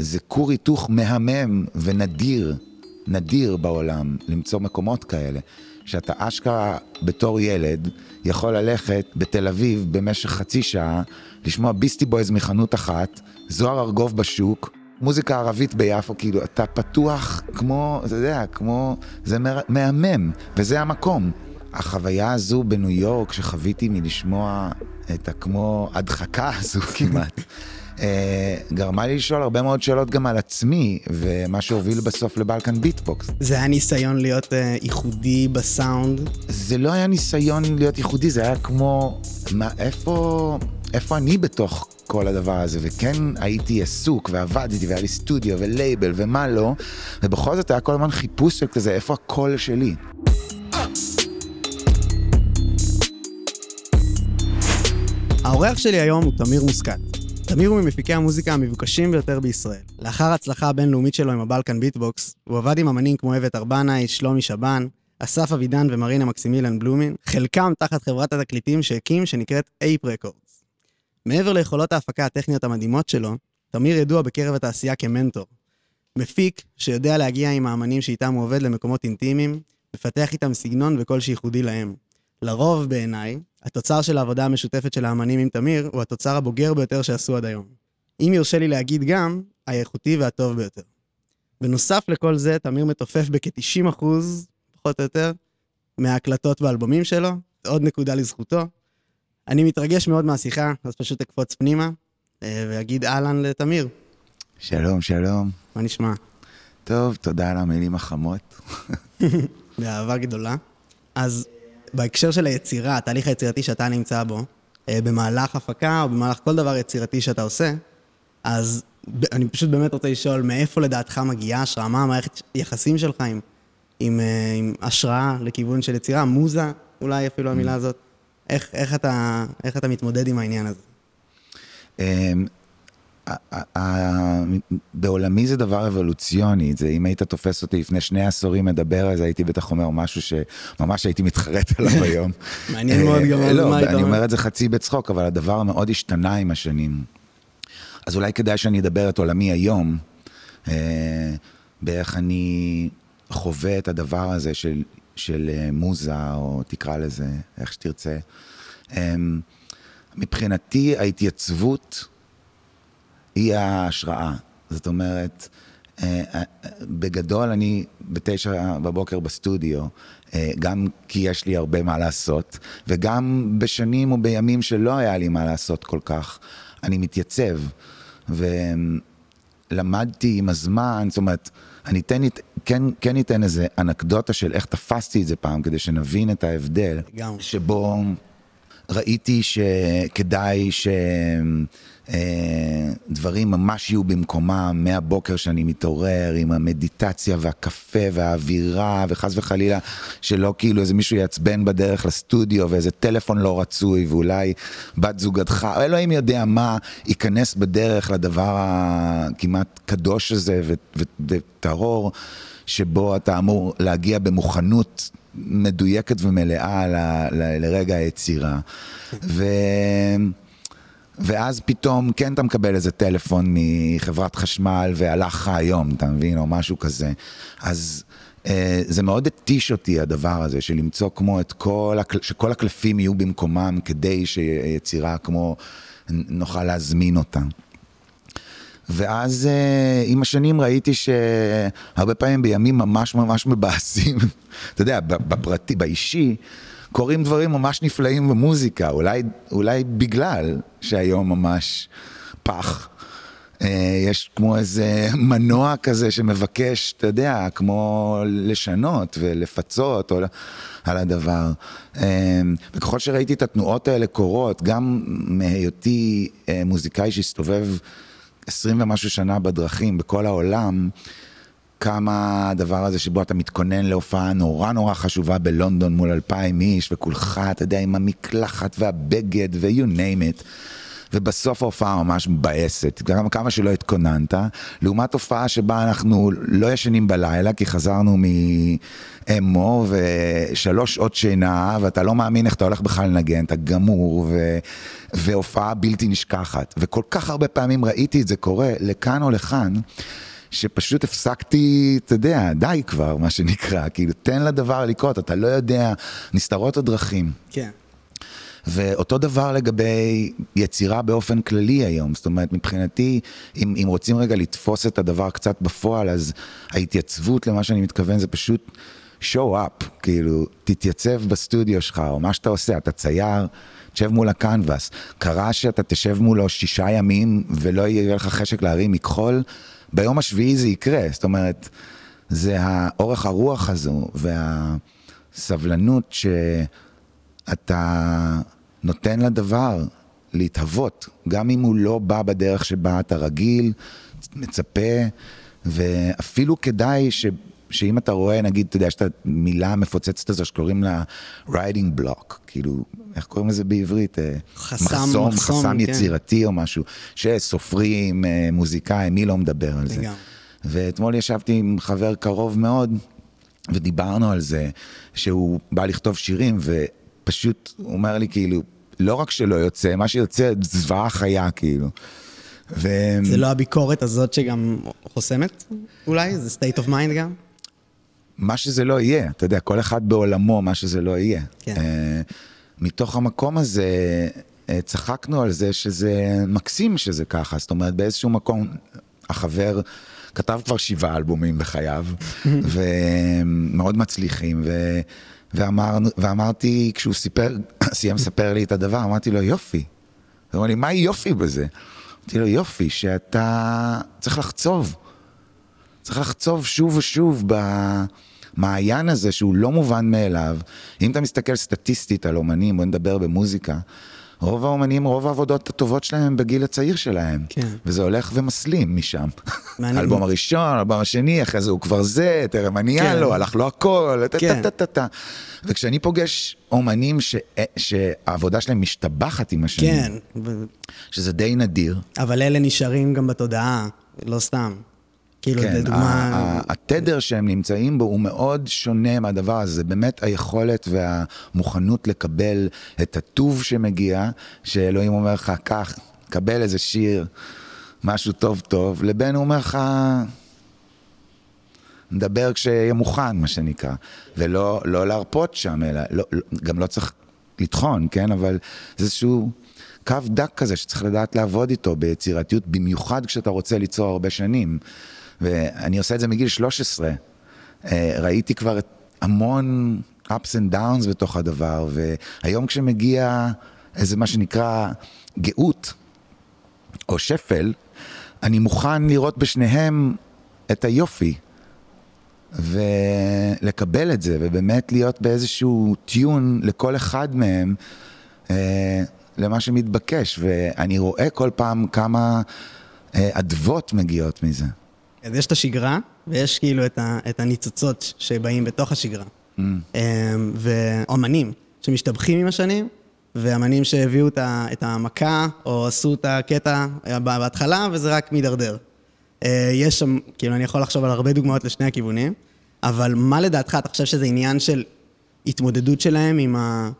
זה כור היתוך מהמם ונדיר, נדיר בעולם, למצוא מקומות כאלה. שאתה אשכרה בתור ילד יכול ללכת בתל אביב במשך חצי שעה, לשמוע ביסטי בויז מחנות אחת, זוהר ארגוב בשוק, מוזיקה ערבית ביפו, כאילו, אתה פתוח כמו, אתה יודע, כמו, זה מהמם, וזה המקום. החוויה הזו בניו יורק שחוויתי מלשמוע את הכמו הדחקה הזו כמעט. אה, גרמה לי לשאול הרבה מאוד שאלות גם על עצמי, ומה שהוביל בסוף לבלקן ביטבוקס. זה היה ניסיון להיות אה, ייחודי בסאונד? זה לא היה ניסיון להיות ייחודי, זה היה כמו, מה, איפה, איפה אני בתוך כל הדבר הזה, וכן הייתי עסוק ועבדתי והיה לי סטודיו ולייבל ומה לא, ובכל זאת היה כל הזמן חיפוש של כזה, איפה הקול שלי. האורח שלי היום הוא תמיר מוסקט. תמיר הוא ממפיקי המוזיקה המבוקשים ביותר בישראל. לאחר ההצלחה הבינלאומית שלו עם הבלקן ביטבוקס, הוא עבד עם אמנים כמו אביתר בנאי, שלומי שבן, אסף אבידן ומרינה מקסימילן בלומין, חלקם תחת חברת התקליטים שהקים שנקראת אייפ רקורדס. מעבר ליכולות ההפקה הטכניות המדהימות שלו, תמיר ידוע בקרב התעשייה כמנטור. מפיק שיודע להגיע עם האמנים שאיתם הוא עובד למקומות אינטימיים, מפתח איתם סגנון וקול שייחודי להם. לרוב, בעיניי, התוצר של העבודה המשותפת של האמנים עם תמיר הוא התוצר הבוגר ביותר שעשו עד היום. אם יורשה לי להגיד גם, האיכותי והטוב ביותר. בנוסף לכל זה, תמיר מתופף בכ-90 אחוז, פחות או יותר, מההקלטות באלבומים שלו, עוד נקודה לזכותו. אני מתרגש מאוד מהשיחה, אז פשוט אקפוץ פנימה, אה, ואגיד אהלן לתמיר. שלום, שלום. מה נשמע? טוב, תודה על המילים החמות. באהבה גדולה. אז בהקשר של היצירה, התהליך היצירתי שאתה נמצא בו, אה, במהלך הפקה או במהלך כל דבר יצירתי שאתה עושה, אז אני פשוט באמת רוצה לשאול, מאיפה לדעתך מגיעה השראה? מה המערכת יחסים שלך עם, עם, אה, עם השראה לכיוון של יצירה? מוזה, אולי אפילו המילה הזאת. איך, איך, אתה, איך אתה מתמודד עם העניין הזה? אמ, בעולמי זה דבר אבולוציוני, זה אם היית תופס אותי לפני שני עשורים מדבר, אז הייתי בטח אומר משהו שממש הייתי מתחרט עליו היום. מעניין מאוד גם על לא, מה היית אומר. אני אומר את זה חצי בצחוק, אבל הדבר מאוד השתנה עם השנים. אז אולי כדאי שאני אדבר את עולמי היום, אה, באיך אני חווה את הדבר הזה של, של אה, מוזה, או תקרא לזה, איך שתרצה. אה, מבחינתי ההתייצבות היא ההשראה. זאת אומרת, אה, אה, בגדול אני בתשע בבוקר בסטודיו, אה, גם כי יש לי הרבה מה לעשות, וגם בשנים או בימים שלא היה לי מה לעשות כל כך, אני מתייצב. ולמדתי עם הזמן, זאת אומרת, אני אתן, כן, כן אתן איזה אנקדוטה של איך תפסתי את זה פעם, כדי שנבין את ההבדל. גם. שבו ראיתי שכדאי ש... אה, דברים ממש יהיו במקומם מהבוקר שאני מתעורר עם המדיטציה והקפה והאווירה וחס וחלילה שלא כאילו איזה מישהו יעצבן בדרך לסטודיו ואיזה טלפון לא רצוי ואולי בת זוגתך, אלוהים יודע מה ייכנס בדרך לדבר הכמעט קדוש הזה וטהור שבו אתה אמור להגיע במוכנות מדויקת ומלאה ל, ל, לרגע היצירה. ו... ואז פתאום כן אתה מקבל איזה טלפון מחברת חשמל והלך לך היום, אתה מבין, או משהו כזה. אז אה, זה מאוד התיש אותי הדבר הזה, של למצוא כמו את כל, הקל... שכל הקלפים יהיו במקומם כדי שיצירה כמו, נוכל להזמין אותה. ואז אה, עם השנים ראיתי שהרבה פעמים בימים ממש ממש מבאסים, אתה יודע, בפרטי, באישי, קורים דברים ממש נפלאים במוזיקה, אולי, אולי בגלל שהיום ממש פח. אה, יש כמו איזה מנוע כזה שמבקש, אתה יודע, כמו לשנות ולפצות על הדבר. אה, וככל שראיתי את התנועות האלה קורות, גם מהיותי אה, מוזיקאי שהסתובב עשרים ומשהו שנה בדרכים בכל העולם, כמה הדבר הזה שבו אתה מתכונן להופעה נורא נורא חשובה בלונדון מול אלפיים איש, וכולך, אתה יודע, עם המקלחת והבגד ו-you name it. ובסוף ההופעה ממש מבאסת, גם כמה שלא התכוננת, לעומת הופעה שבה אנחנו לא ישנים בלילה, כי חזרנו מאמו ושלוש שעות שינה, ואתה לא מאמין איך אתה הולך בכלל לנגן, אתה גמור, ו... והופעה בלתי נשכחת. וכל כך הרבה פעמים ראיתי את זה קורה לכאן או לכאן. שפשוט הפסקתי, אתה יודע, די כבר, מה שנקרא, כאילו, תן לדבר לקרות, אתה לא יודע, נסתרות הדרכים. כן. ואותו דבר לגבי יצירה באופן כללי היום, זאת אומרת, מבחינתי, אם, אם רוצים רגע לתפוס את הדבר קצת בפועל, אז ההתייצבות למה שאני מתכוון זה פשוט show up, כאילו, תתייצב בסטודיו שלך, או מה שאתה עושה, אתה צייר, תשב מול הקנבס. קרה שאתה תשב מולו שישה ימים ולא יהיה לך חשק להרים מכחול, ביום השביעי זה יקרה, זאת אומרת, זה האורך הרוח הזו והסבלנות שאתה נותן לדבר להתהוות, גם אם הוא לא בא בדרך שבה אתה רגיל, מצפה, ואפילו כדאי ש... שאם אתה רואה, נגיד, אתה יודע, יש את המילה המפוצצת הזו שקוראים לה riding block, כאילו, איך קוראים לזה בעברית? אה, חסם, מחסום, מחסום, חסם כן. יצירתי או משהו, שסופרים, אה, מוזיקאים, מי לא מדבר על זה? לגמרי. ואתמול ישבתי עם חבר קרוב מאוד, ודיברנו על זה, שהוא בא לכתוב שירים, ופשוט הוא אומר לי, כאילו, לא רק שלא יוצא, מה שיוצא זוועה חיה, כאילו. ו... זה לא הביקורת הזאת שגם חוסמת, אולי? זה state of mind גם? מה שזה לא יהיה, אתה יודע, כל אחד בעולמו, מה שזה לא יהיה. כן. אה, מתוך המקום הזה, אה, צחקנו על זה שזה מקסים שזה ככה, זאת אומרת, באיזשהו מקום, החבר כתב כבר שבעה אלבומים בחייו, ומאוד מצליחים, ו... ואמר, ואמרתי, כשהוא סיפר, סיים לספר לי את הדבר, אמרתי לו, יופי. הוא אמר לי, מה יופי בזה? אמרתי לו, יופי, שאתה צריך לחצוב. צריך לחצוב שוב ושוב במעיין הזה שהוא לא מובן מאליו. אם אתה מסתכל סטטיסטית על אומנים, בוא נדבר במוזיקה, רוב האומנים, רוב העבודות הטובות שלהם הם בגיל הצעיר שלהם. כן. וזה הולך ומסלים משם. מעניין. האלבום הראשון, האלבום השני, אחרי זה הוא כבר זה, תראה מה נהיה כן. לו, הלך לו הכל, טה כן. וכשאני פוגש אומנים ש- שהעבודה שלהם משתבחת עם השנים, כן, שזה די נדיר, אבל אלה נשארים גם בתודעה, לא סתם. כאילו, כן, לדוגמה... התדר שהם נמצאים בו הוא מאוד שונה מהדבר הזה, זה באמת היכולת והמוכנות לקבל את הטוב שמגיע, שאלוהים אומר לך, קח, קבל איזה שיר, משהו טוב טוב, לבין הוא אומר לך, נדבר כשיהיה מוכן, מה שנקרא, ולא לא להרפות שם, אלא, לא, לא, גם לא צריך לטחון, כן, אבל זה איזשהו קו דק כזה שצריך לדעת לעבוד איתו ביצירתיות, במיוחד כשאתה רוצה ליצור הרבה שנים. ואני עושה את זה מגיל 13. אה, ראיתי כבר המון ups and downs בתוך הדבר, והיום כשמגיע איזה מה שנקרא גאות, או שפל, אני מוכן לראות בשניהם את היופי. ולקבל את זה, ובאמת להיות באיזשהו טיון לכל אחד מהם אה, למה שמתבקש, ואני רואה כל פעם כמה אה, אדוות מגיעות מזה. אז יש את השגרה, ויש כאילו את, ה, את הניצוצות שבאים בתוך השגרה. Mm. אמ, ואומנים שמשתבחים עם השנים, ואמנים שהביאו את, ה, את המכה, או עשו את הקטע אה, בהתחלה, וזה רק מידרדר. אה, יש שם, כאילו, אני יכול לחשוב על הרבה דוגמאות לשני הכיוונים, אבל מה לדעתך, אתה חושב שזה עניין של התמודדות שלהם עם, ה,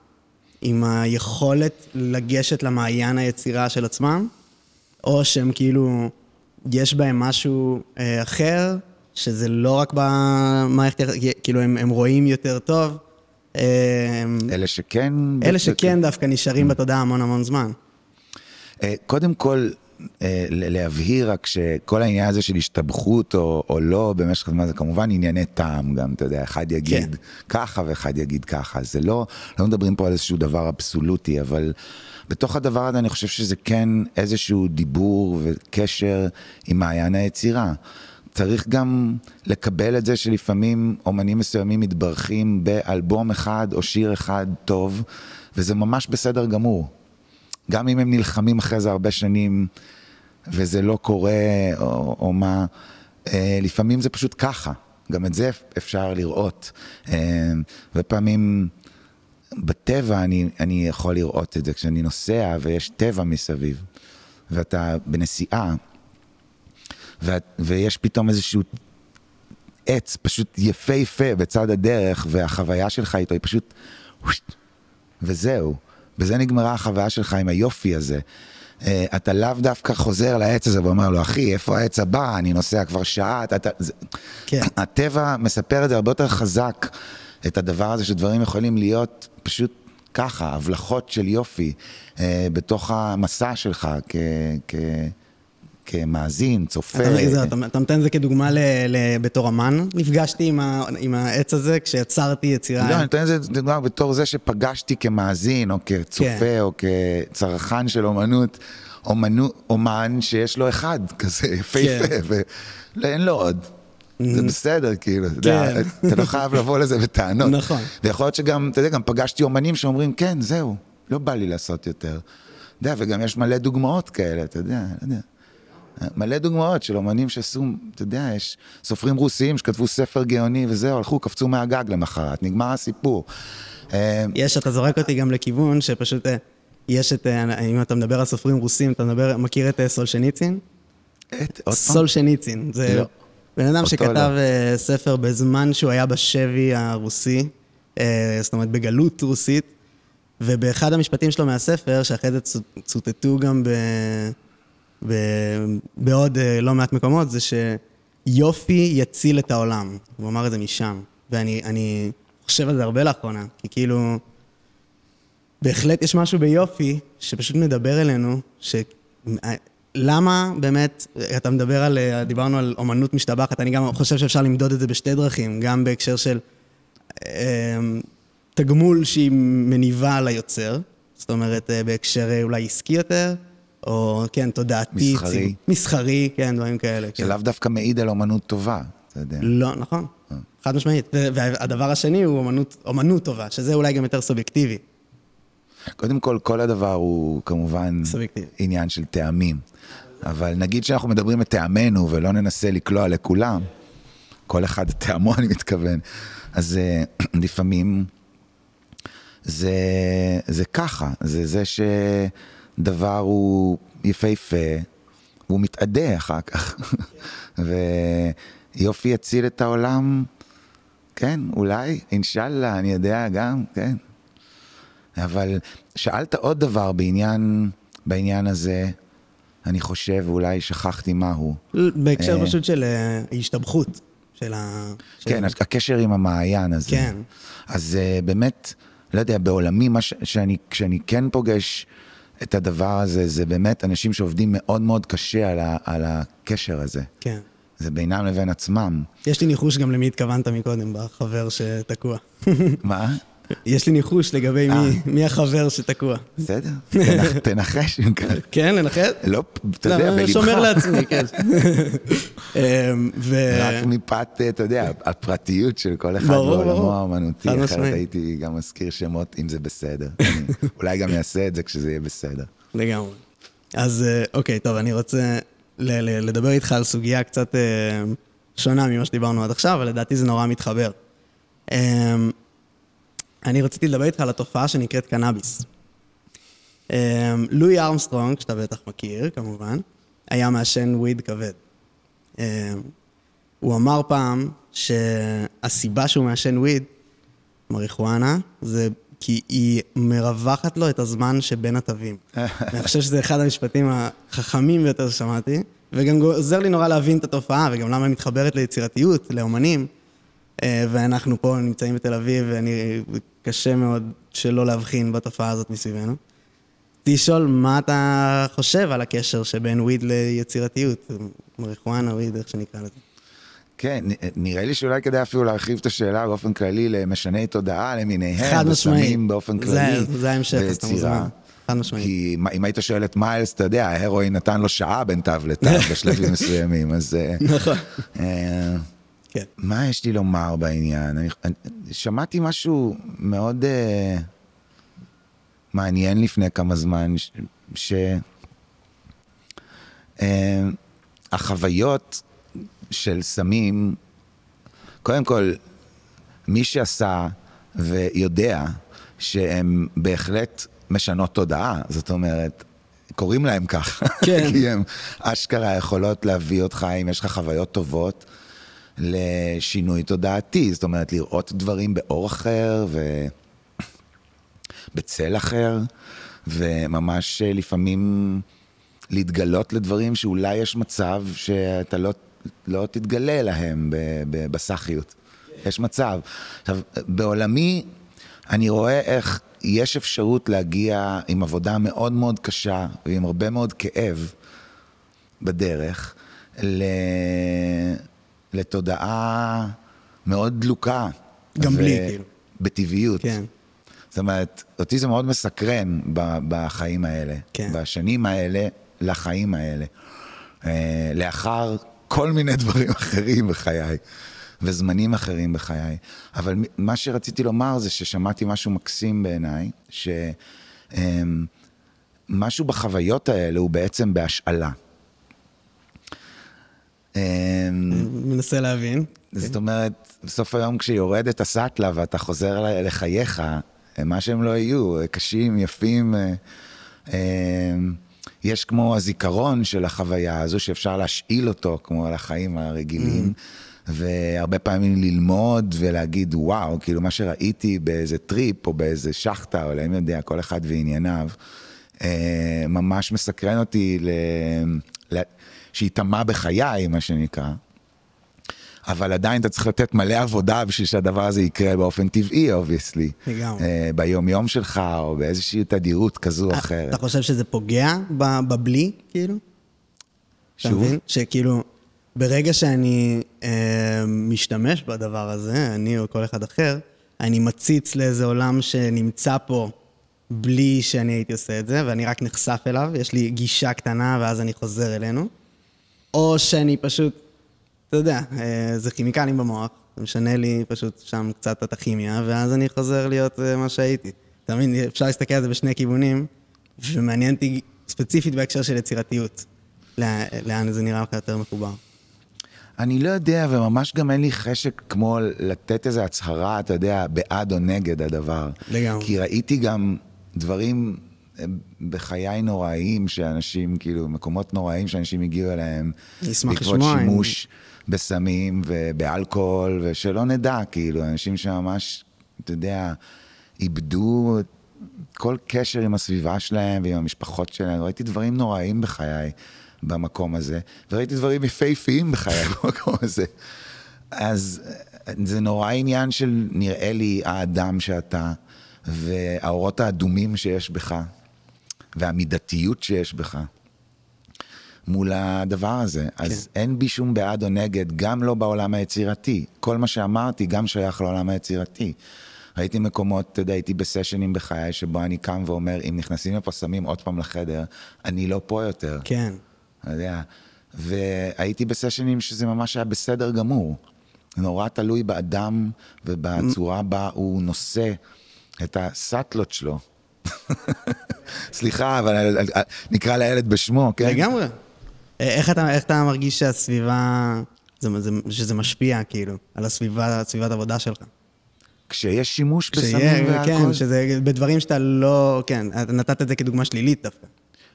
עם היכולת לגשת למעיין היצירה של עצמם, או שהם כאילו, יש בהם משהו אה, אחר, שזה לא רק במערכת, כאילו הם, הם רואים יותר טוב. אה, אלה שכן... אלה שכן דווקא נשארים בתודעה המון המון זמן. אה, קודם כל, להבהיר רק שכל העניין הזה של השתבחות או, או לא במשך הזמן, זה כמובן ענייני טעם גם, אתה יודע, אחד יגיד כן. ככה ואחד יגיד ככה. זה לא, לא מדברים פה על איזשהו דבר אבסולוטי, אבל בתוך הדבר הזה אני חושב שזה כן איזשהו דיבור וקשר עם מעיין היצירה. צריך גם לקבל את זה שלפעמים אומנים מסוימים מתברכים באלבום אחד או שיר אחד טוב, וזה ממש בסדר גמור. גם אם הם נלחמים אחרי זה הרבה שנים וזה לא קורה או, או מה, אה, לפעמים זה פשוט ככה, גם את זה אפשר לראות. אה, ופעמים בטבע אני, אני יכול לראות את זה, כשאני נוסע ויש טבע מסביב, ואתה בנסיעה, ואת, ויש פתאום איזשהו עץ פשוט יפהפה בצד הדרך, והחוויה שלך איתו היא פשוט... וזהו. בזה נגמרה החוויה שלך עם היופי הזה. Uh, אתה לאו דווקא חוזר לעץ הזה ואומר לו, אחי, איפה העץ הבא? אני נוסע כבר שעה. אתה, אתה. כן. הטבע מספר את זה הרבה יותר חזק, את הדבר הזה שדברים יכולים להיות פשוט ככה, הבלחות של יופי, uh, בתוך המסע שלך כ... כ כמאזין, צופה. אתה, נותן את זה כדוגמה ל, ל, בתור אמן? נפגשתי עם, העץ הזה כשיצרתי יצירה. לא, אני נותן את זה דוגמה בתור זה שפגשתי כמאזין, או כצופה, כן. או כצרכן של אומנות, אומנו, אומן שיש לו אחד כזה יפהפה, כן. ואין לו עוד. זה בסדר, כאילו, יודע, כן. אתה לא חייב לבוא לזה בטענות. נכון. ויכול להיות שגם, אתה יודע, גם פגשתי אומנים שאומרים, כן, זהו, לא בא לי לעשות יותר. אתה יודע, וגם יש מלא דוגמאות כאלה, אתה יודע, לא יודע. מלא דוגמאות של אומנים שעשו, אתה יודע, יש סופרים רוסיים שכתבו ספר גאוני וזהו, הלכו, קפצו מהגג למחרת, נגמר הסיפור. אה, יש, אתה זורק אותי גם לכיוון שפשוט, אה, יש את, אה, אם אתה מדבר על סופרים רוסים, אתה מדבר, מכיר את סולשניצין? את, עוד פעם? סולשניצין, זה לא. בן אדם שכתב לא. ספר בזמן שהוא היה בשבי הרוסי, זאת אומרת בגלות רוסית, ובאחד המשפטים שלו מהספר, שאחרי זה צוטטו גם ב... בעוד אה, לא מעט מקומות, זה שיופי יציל את העולם. הוא אמר את זה משם. ואני חושב על זה הרבה לאחרונה, כי כאילו, בהחלט יש משהו ביופי שפשוט מדבר אלינו, ש... למה באמת, אתה מדבר על, אה, דיברנו על אומנות משתבחת, אני גם חושב שאפשר למדוד את זה בשתי דרכים, גם בהקשר של אה, תגמול שהיא מניבה ליוצר, זאת אומרת, בהקשר אולי עסקי יותר, או כן, תודעתי. מסחרי. מסחרי, כן, דברים כאלה. שלאו כן. דווקא מעיד על אומנות טובה, אתה יודע. לא, נכון. אה. חד משמעית. והדבר השני הוא אומנות, אומנות טובה, שזה אולי גם יותר סובייקטיבי. קודם כל, כל הדבר הוא כמובן סובייקטיבי. עניין של טעמים. אבל נגיד שאנחנו מדברים את טעמנו ולא ננסה לקלוע לכולם, כל אחד טעמו, אני מתכוון, אז uh, לפעמים זה, זה ככה, זה זה ש... דבר הוא יפהפה, הוא מתאדה אחר כך. ויופי יציל את העולם, כן, אולי, אינשאללה, אני יודע גם, כן. אבל שאלת עוד דבר בעניין, בעניין הזה, אני חושב, אולי שכחתי מהו. בהקשר אה, פשוט של אה, ההשתבחות. של ה... כן, הקשר עם המעיין הזה. כן. אז אה, באמת, לא יודע, בעולמי, מה ש... שאני, כשאני כן פוגש את הדבר הזה, זה באמת אנשים שעובדים מאוד מאוד קשה על, ה, על הקשר הזה. כן. זה בינם לבין עצמם. יש לי ניחוש גם למי התכוונת מקודם, בחבר שתקוע. מה? יש לי ניחוש לגבי מי, אה. מי החבר שתקוע. בסדר, תנחש אם ככה. כן, לנחש? לא, אתה יודע, בלבך. שומר לעצמי, כן. אמ, רק מפאת, אתה יודע, הפרטיות של כל אחד בעולמו האמנותי, אחרת הייתי גם מזכיר שמות, אם זה בסדר. אולי גם אעשה את זה כשזה יהיה בסדר. לגמרי. אז אה, אוקיי, טוב, אני רוצה לדבר איתך על סוגיה קצת אה, שונה ממה שדיברנו עד עכשיו, אבל לדעתי זה נורא מתחבר. אני רציתי לדבר איתך על התופעה שנקראת קנאביס. אמ, לואי ארמסטרונג, שאתה בטח מכיר, כמובן, היה מעשן וויד כבד. אמ, הוא אמר פעם שהסיבה שהוא מעשן וויד, מריחואנה, זה כי היא מרווחת לו את הזמן שבין התווים. אני חושב שזה אחד המשפטים החכמים ביותר ששמעתי, וגם עוזר לי נורא להבין את התופעה, וגם למה היא מתחברת ליצירתיות, לאומנים. אה, ואנחנו פה נמצאים בתל אביב, ואני, קשה מאוד שלא להבחין בתופעה הזאת מסביבנו. לשאול מה אתה חושב על הקשר שבין וויד ליצירתיות, מריחואנה, וויד, איך שנקרא לזה. כן, נראה לי שאולי כדאי אפילו להרחיב את השאלה באופן כללי למשני תודעה למיניהם, וסמים באופן כללי. זה, זה ההמשך, אז אתה מוזמן. חד משמעית. כי אם היית שואל את מיילס, אתה יודע, ההרואין נתן לו שעה בין תו לתו בשלבים מסוימים, אז... אה, נכון. אה, כן. מה יש לי לומר בעניין? אני, אני שמעתי משהו מאוד uh, מעניין לפני כמה זמן, שהחוויות uh, של סמים, קודם כל, מי שעשה ויודע שהן בהחלט משנות תודעה, זאת אומרת, קוראים להם כך, כן. כי הן אשכרה יכולות להביא אותך, אם יש לך חוויות טובות, לשינוי תודעתי, זאת אומרת, לראות דברים באור אחר ובצל אחר, וממש אה, לפעמים להתגלות לדברים שאולי יש מצב שאתה לא, לא תתגלה להם בסאחיות. יש מצב. עכשיו, בעולמי, אני רואה איך יש אפשרות להגיע עם עבודה מאוד מאוד קשה ועם הרבה מאוד כאב בדרך ל... לתודעה מאוד דלוקה. גם בלי, כאילו. בטבעיות. כן. זאת אומרת, אותי זה מאוד מסקרן ב- בחיים האלה. כן. בשנים האלה, לחיים האלה. אה, לאחר כל מיני דברים אחרים בחיי, וזמנים אחרים בחיי. אבל מה שרציתי לומר זה ששמעתי משהו מקסים בעיניי, שמשהו בחוויות האלה הוא בעצם בהשאלה. אמ, מנסה להבין. זאת אומרת, בסוף היום כשיורדת הסאטלה ואתה חוזר לחייך, מה שהם לא יהיו, קשים, יפים, אה, אה, יש כמו הזיכרון של החוויה הזו שאפשר להשאיל אותו, כמו על החיים הרגילים, והרבה פעמים ללמוד ולהגיד, וואו, כאילו מה שראיתי באיזה טריפ או באיזה שחטה, או אלוהים יודע, כל אחד וענייניו, אה, ממש מסקרן אותי ל... שייטמע בחיי, מה שנקרא. אבל עדיין אתה צריך לתת מלא עבודה בשביל שהדבר הזה יקרה באופן טבעי, obviously. לגמרי. ביום-יום שלך, או באיזושהי תדירות כזו או אחרת. אתה חושב שזה פוגע בבלי, כאילו? שוב? שכאילו, ברגע שאני אה, משתמש בדבר הזה, אני או כל אחד אחר, אני מציץ לאיזה עולם שנמצא פה בלי שאני הייתי עושה את זה, ואני רק נחשף אליו, יש לי גישה קטנה ואז אני חוזר אלינו. או שאני פשוט, אתה יודע, אה, זה כימיקלים במוח, זה משנה לי פשוט שם קצת את הכימיה, ואז אני חוזר להיות אה, מה שהייתי. אתה מבין? אפשר להסתכל על זה בשני כיוונים, ומעניין אותי ספציפית בהקשר של יצירתיות. לאן, זה נראה לך יותר מחובר. אני לא יודע, וממש גם אין לי חשק כמו לתת איזו הצהרה, אתה יודע, בעד או נגד הדבר. לגמרי. כי ראיתי גם דברים בחיי נוראיים שאנשים, כאילו, מקומות נוראיים שאנשים הגיעו אליהם. נשמח בעקבות לשמוע, אם- שימוש בסמים ובאלכוהול, ושלא נדע, כאילו, אנשים שממש, אתה יודע, איבדו כל קשר עם הסביבה שלהם ועם המשפחות שלהם. ראיתי דברים נוראיים בחיי במקום הזה, וראיתי דברים יפהפיים בחיי במקום הזה. אז זה נורא עניין של, נראה לי, האדם שאתה, והאורות האדומים שיש בך, והמידתיות שיש בך. מול הדבר הזה. אז אין בי שום בעד או נגד, גם לא בעולם היצירתי. כל מה שאמרתי גם שייך לעולם היצירתי. ראיתי מקומות, אתה יודע, הייתי בסשנים בחיי שבו אני קם ואומר, אם נכנסים לפה סמים עוד פעם לחדר, אני לא פה יותר. כן. אתה יודע. והייתי בסשנים שזה ממש היה בסדר גמור. נורא תלוי באדם ובצורה בה הוא נושא את הסאטלות שלו. סליחה, אבל נקרא לילד בשמו, כן? לגמרי. אה, איך אתה, איך אתה מרגיש שהסביבה, זה, זה, שזה משפיע, כאילו, על הסביבה, סביבת העבודה שלך? כשיש שימוש בסמים ואלכוהול? כן, שזה בדברים שאתה לא, כן, אתה נתת את זה כדוגמה שלילית דווקא.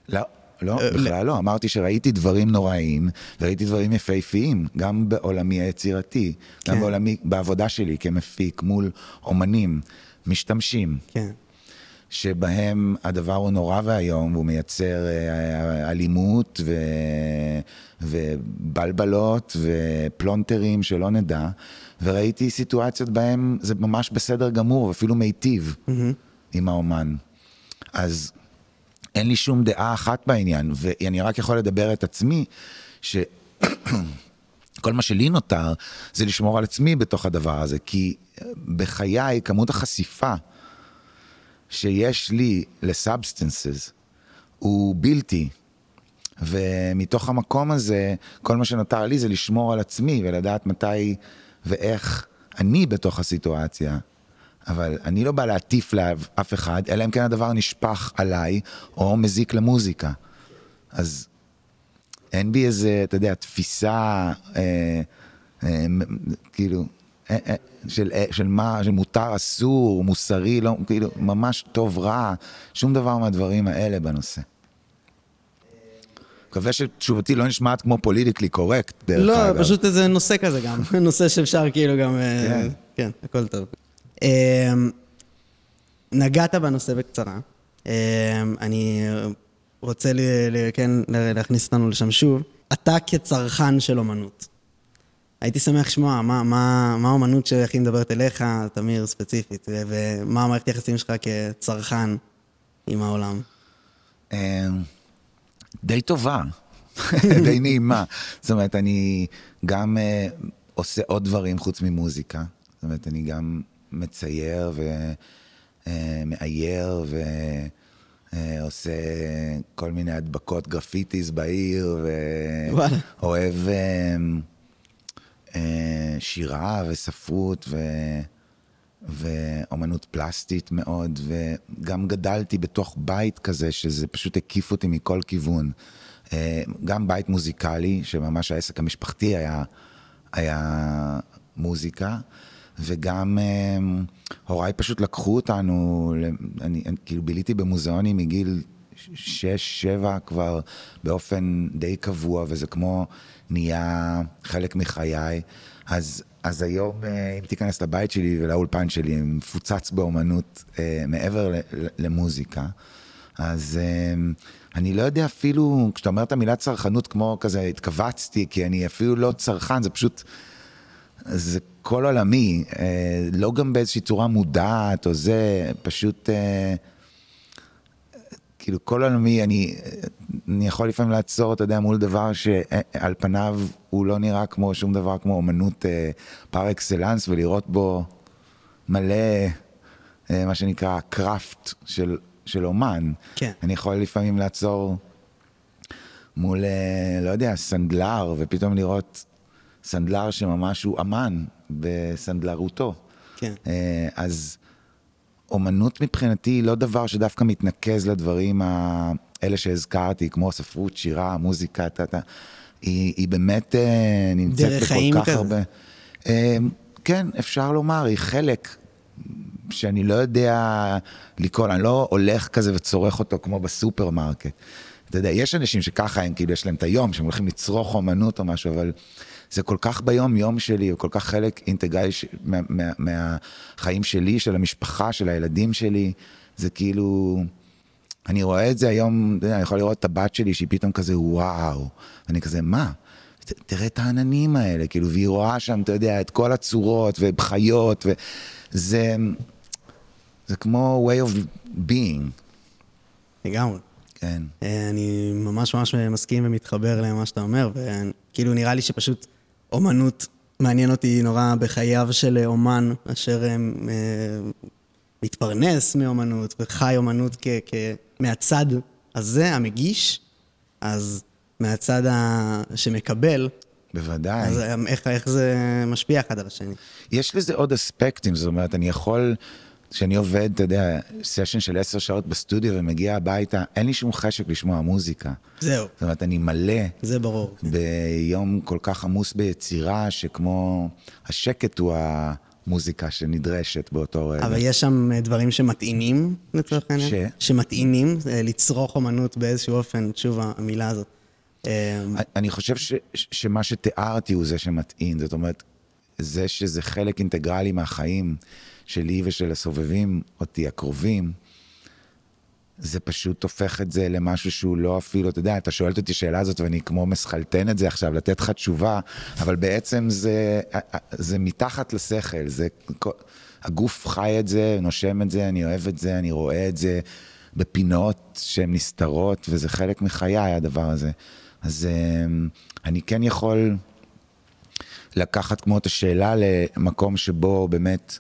לא, לא, אה, בכלל לא. אמרתי שראיתי דברים נוראיים, וראיתי דברים יפהפיים, גם בעולמי היצירתי, גם כן. בעולמי, בעבודה שלי כמפיק מול אומנים, משתמשים, כן. שבהם הדבר הוא נורא ואיום, והוא מייצר אה, אלימות ו... ובלבלות ופלונטרים שלא נדע, וראיתי סיטואציות בהם זה ממש בסדר גמור, אפילו מיטיב עם האומן. אז אין לי שום דעה אחת בעניין, ואני רק יכול לדבר את עצמי, שכל מה שלי נותר זה לשמור על עצמי בתוך הדבר הזה, כי בחיי כמות החשיפה שיש לי לסאבסטנסס הוא בלתי. ומתוך המקום הזה, כל מה שנותר לי זה לשמור על עצמי ולדעת מתי ואיך אני בתוך הסיטואציה. אבל אני לא בא להטיף לאף אחד, אלא אם כן הדבר נשפך עליי או מזיק למוזיקה. אז אין בי איזה, אתה יודע, תפיסה, אה, אה, כאילו, אה, אה, של, אה, של מה, של מותר, אסור, מוסרי, לא, כאילו, ממש טוב, רע, שום דבר מהדברים האלה בנושא. מקווה שתשובתי לא נשמעת כמו פוליטיקלי קורקט, דרך לא, אגב. פשוט איזה נושא כזה גם, נושא שאפשר כאילו גם... אה, כן. כן, הכל טוב. אה, נגעת בנושא בקצרה. אה, אני רוצה ל- ל- כן, להכניס אותנו לשם שוב. אתה כצרכן של אומנות. הייתי שמח לשמוע מה, מה, מה האומנות שהכי מדברת אליך, תמיר ספציפית, ומה המערכת היחסים שלך כצרכן עם העולם. אה, די טובה, די נעימה. זאת אומרת, אני גם אה, עושה עוד דברים חוץ ממוזיקה. זאת אומרת, אני גם מצייר ומאייר ועושה כל מיני הדבקות graffitis בעיר. ואוהב אה, אה, שירה וספרות ו... ואומנות פלסטית מאוד, וגם גדלתי בתוך בית כזה, שזה פשוט הקיף אותי מכל כיוון. אה, גם בית מוזיקלי, שממש העסק המשפחתי היה, היה מוזיקה, וגם אה, הוריי פשוט לקחו אותנו, אני, אני כאילו ביליתי במוזיאונים מגיל שש, שבע כבר באופן די קבוע, וזה כמו נהיה חלק מחיי. אז, אז היום, אה, אם תיכנס לבית שלי ולאולפן שלי, מפוצץ באומנות אה, מעבר ל- למוזיקה. אז אה, אני לא יודע אפילו, כשאתה אומר את המילה צרכנות, כמו כזה התכווצתי, כי אני אפילו לא צרכן, זה פשוט... זה כל עולמי, אה, לא גם באיזושהי צורה מודעת או זה, פשוט אה, כאילו כל עולמי, אני, אני יכול לפעמים לעצור, אתה יודע, מול דבר שעל פניו הוא לא נראה כמו שום דבר כמו אומנות אה, פר אקסלנס, ולראות בו מלא, אה, מה שנקרא, קראפט של, של אומן. כן. אני יכול לפעמים לעצור מול, אה, לא יודע, סנדלר, ופתאום לראות סנדלר שממש הוא אמן בסנדלרותו. כן. אה, אז אומנות מבחינתי היא לא דבר שדווקא מתנקז לדברים האלה שהזכרתי, כמו ספרות, שירה, מוזיקה, טה, טה. היא, היא באמת אה, נמצאת בכל כך כזה. הרבה... אה, כן, אפשר לומר, היא חלק שאני לא יודע לקרוא, אני לא הולך כזה וצורך אותו כמו בסופרמרקט. אתה יודע, יש אנשים שככה הם, כאילו, יש להם את היום, שהם הולכים לצרוך אומנות או משהו, אבל זה כל כך ביום-יום שלי, הוא כל כך חלק אינטגרלי ש... מה, מה, מהחיים שלי, של המשפחה, של הילדים שלי. זה כאילו... אני רואה את זה היום, אתה יודע, אני יכול לראות את הבת שלי שהיא פתאום כזה, וואו. אני כזה, מה? ת, תראה את העננים האלה, כאילו, והיא רואה שם, אתה יודע, את כל הצורות ובחיות, וזה... זה כמו way of being, לגמרי. כן. אה, אני ממש ממש מסכים ומתחבר למה שאתה אומר, וכאילו נראה לי שפשוט אומנות מעניין אותי נורא בחייו של אומן אשר אה, מתפרנס מאומנות וחי אומנות כ- כ- מהצד הזה, המגיש, אז מהצד ה- שמקבל, בוודאי. אז אה, איך, איך זה משפיע אחד על השני. יש לזה עוד אספקטים, זאת אומרת, אני יכול, כשאני עובד, אתה יודע, סשן של עשר שעות בסטודיו ומגיע הביתה, אין לי שום חשק לשמוע מוזיקה. זהו, זאת אומרת, אני מלא זה ברור. ביום כל כך עמוס ביצירה, שכמו, השקט הוא המוזיקה שנדרשת באותו רגע. אבל יש שם אה, דברים שמטעינים, לצורך העניין? ש? שמטעינים, אה, לצרוך אומנות באיזשהו אופן, שוב המילה הזאת. אה, אני חושב ש, ש- שמה שתיארתי הוא זה שמטעין, זאת אומרת, זה שזה חלק אינטגרלי מהחיים שלי ושל הסובבים אותי, הקרובים, זה פשוט הופך את זה למשהו שהוא לא אפילו, אתה יודע, אתה שואלת אותי שאלה הזאת ואני כמו מסחלטן את זה עכשיו, לתת לך תשובה, אבל בעצם זה, זה מתחת לשכל, זה, הגוף חי את זה, נושם את זה, אני אוהב את זה, אני רואה את זה בפינות שהן נסתרות, וזה חלק מחיי הדבר הזה. אז אמ, אני כן יכול לקחת כמו את השאלה למקום שבו באמת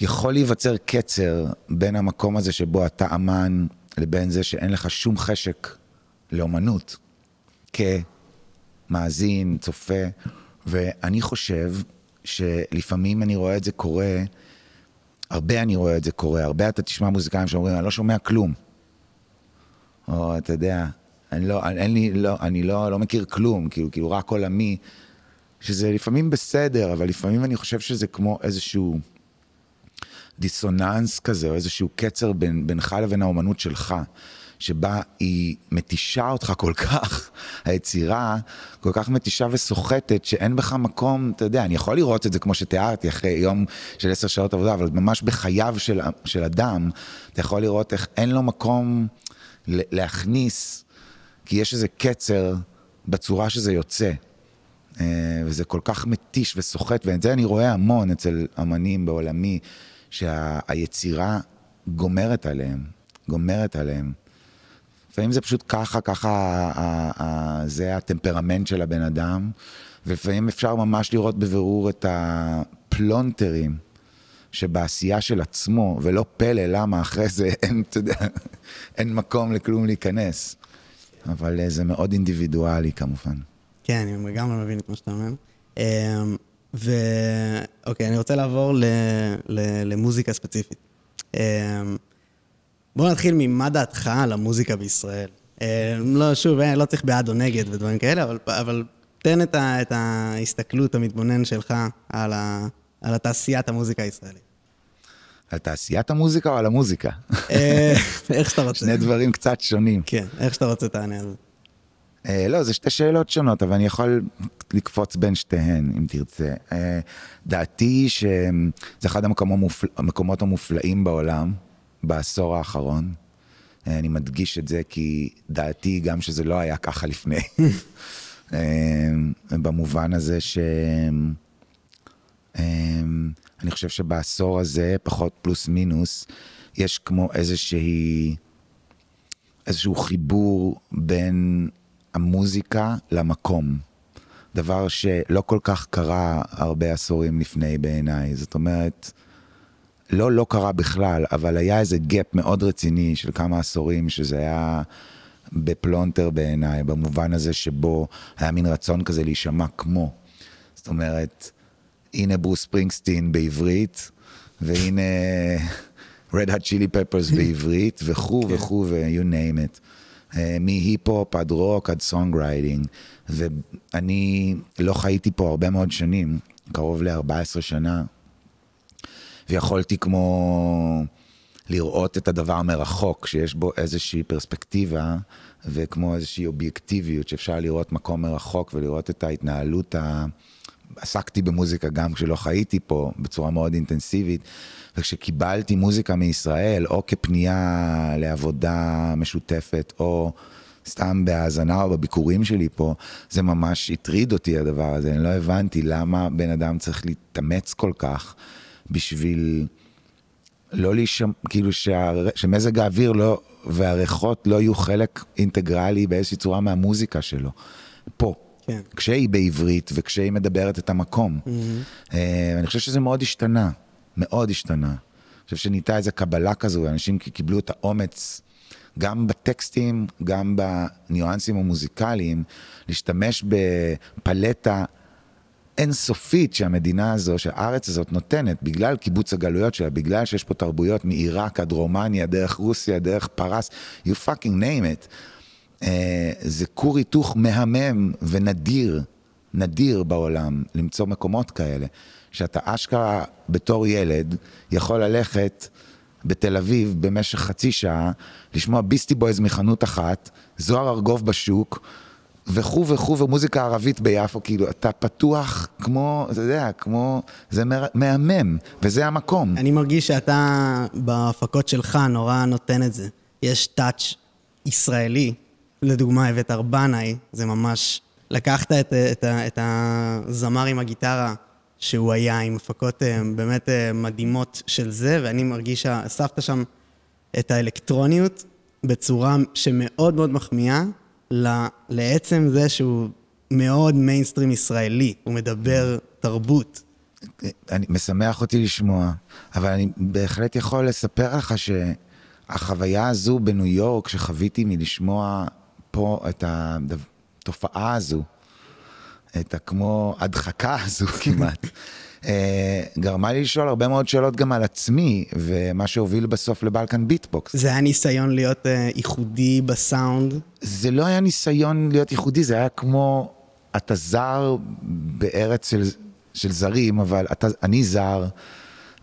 יכול להיווצר קצר בין המקום הזה שבו אתה אמן לבין זה שאין לך שום חשק לאומנות כמאזין, צופה, ואני חושב שלפעמים אני רואה את זה קורה, הרבה אני רואה את זה קורה, הרבה אתה תשמע מוזיקאים שאומרים, אני לא שומע כלום. או אתה יודע, אני לא, אין לי, לא, אני לא, לא מכיר כלום, כאילו, כאילו רק עולמי. שזה לפעמים בסדר, אבל לפעמים אני חושב שזה כמו איזשהו דיסוננס כזה, או איזשהו קצר בין, בינך לבין האומנות שלך, שבה היא מתישה אותך כל כך, היצירה כל כך מתישה וסוחטת, שאין בך מקום, אתה יודע, אני יכול לראות את זה כמו שתיארתי, אחרי יום של עשר שעות עבודה, אבל ממש בחייו של, של אדם, אתה יכול לראות איך אין לו מקום להכניס, כי יש איזה קצר בצורה שזה יוצא. אה, וזה כל כך מתיש וסוחט, ואת זה אני רואה המון אצל אמנים בעולמי, שהיצירה גומרת עליהם, גומרת עליהם. לפעמים זה פשוט ככה, ככה, זה הטמפרמנט של הבן אדם, ולפעמים אפשר ממש לראות בבירור את הפלונטרים שבעשייה של עצמו, ולא פלא למה אחרי זה אין, אתה יודע, אין מקום לכלום להיכנס. אבל אה, זה מאוד אינדיבידואלי כמובן. כן, אני לגמרי מבין את מה שאתה אומר. ואוקיי, אני רוצה לעבור ל... ל... למוזיקה ספציפית. אמ, בוא נתחיל ממה דעתך על המוזיקה בישראל. אמ, לא, שוב, אה, לא צריך בעד או נגד ודברים כאלה, אבל, אבל תן את, ה... את ההסתכלות המתבונן שלך על, ה... על התעשיית המוזיקה הישראלית. על תעשיית המוזיקה או על המוזיקה? אה, איך שאתה רוצה. שני דברים קצת שונים. כן, איך שאתה רוצה תענה על זה. Uh, לא, זה שתי שאלות שונות, אבל אני יכול לקפוץ בין שתיהן, אם תרצה. Uh, דעתי היא שזה אחד המקומות, המופל... המקומות המופלאים בעולם, בעשור האחרון. Uh, אני מדגיש את זה כי דעתי גם שזה לא היה ככה לפני. במובן הזה ש... אני חושב שבעשור הזה, פחות פלוס מינוס, יש כמו איזושהי... איזשהו חיבור בין המוזיקה למקום. דבר שלא כל כך קרה הרבה עשורים לפני בעיניי. זאת אומרת, לא לא קרה בכלל, אבל היה איזה gap מאוד רציני של כמה עשורים שזה היה בפלונטר בעיניי, במובן הזה שבו היה מין רצון כזה להישמע כמו. זאת אומרת, הנה ברוס ספרינגסטין בעברית, והנה Red Hot Chili Peppers בעברית, וכו' כן. וכו' ו- you name it. אה, מהיפ-הופ עד רוק עד songwriting, ואני לא חייתי פה הרבה מאוד שנים, קרוב ל-14 שנה, ויכולתי כמו לראות את הדבר מרחוק, שיש בו איזושהי פרספקטיבה וכמו איזושהי אובייקטיביות שאפשר לראות מקום מרחוק ולראות את ההתנהלות ה... עסקתי במוזיקה גם כשלא חייתי פה בצורה מאוד אינטנסיבית, וכשקיבלתי מוזיקה מישראל, או כפנייה לעבודה משותפת, או סתם בהאזנה או בביקורים שלי פה, זה ממש הטריד אותי הדבר הזה. אני לא הבנתי למה בן אדם צריך להתאמץ כל כך בשביל לא להישמע, כאילו שהר... שמזג האוויר לא, והריחות לא יהיו חלק אינטגרלי באיזושהי צורה מהמוזיקה שלו. פה. כן. כשהיא בעברית וכשהיא מדברת את המקום. Mm-hmm. אני חושב שזה מאוד השתנה, מאוד השתנה. אני חושב שנהייתה איזו קבלה כזו, ואנשים קיבלו את האומץ, גם בטקסטים, גם בניואנסים המוזיקליים, להשתמש בפלטה אינסופית שהמדינה הזו, שהארץ הזאת נותנת, בגלל קיבוץ הגלויות שלה, בגלל שיש פה תרבויות מעיראק עד רומניה, דרך רוסיה, דרך פרס, you fucking name it. אה, זה כור היתוך מהמם ונדיר, נדיר בעולם, למצוא מקומות כאלה, שאתה אשכרה בתור ילד יכול ללכת בתל אביב במשך חצי שעה, לשמוע ביסטי בויז מחנות אחת, זוהר ארגוב בשוק, וכו' וכו', ומוזיקה ערבית ביפו, כאילו, אתה פתוח כמו, אתה יודע, כמו, זה מהמם, וזה המקום. אני מרגיש שאתה בהפקות שלך נורא נותן את זה. יש טאץ' ישראלי לדוגמה, הבאת ארבנאי, זה ממש... לקחת את, את, את הזמר עם הגיטרה שהוא היה, עם הפקות אה, באמת אה, מדהימות של זה, ואני מרגיש שאספת שם את האלקטרוניות בצורה שמאוד מאוד מחמיאה לעצם זה שהוא מאוד מיינסטרים ישראלי, הוא מדבר תרבות. אני משמח אותי לשמוע, אבל אני בהחלט יכול לספר לך שהחוויה הזו בניו יורק שחוויתי מלשמוע פה את התופעה הזו, את הכמו הדחקה הזו כמעט, אה, גרמה לי לשאול הרבה מאוד שאלות גם על עצמי, ומה שהוביל בסוף לבלקן ביטבוקס. זה היה ניסיון להיות uh, ייחודי בסאונד? זה לא היה ניסיון להיות ייחודי, זה היה כמו אתה זר בארץ של, של זרים, אבל אתה, אני זר,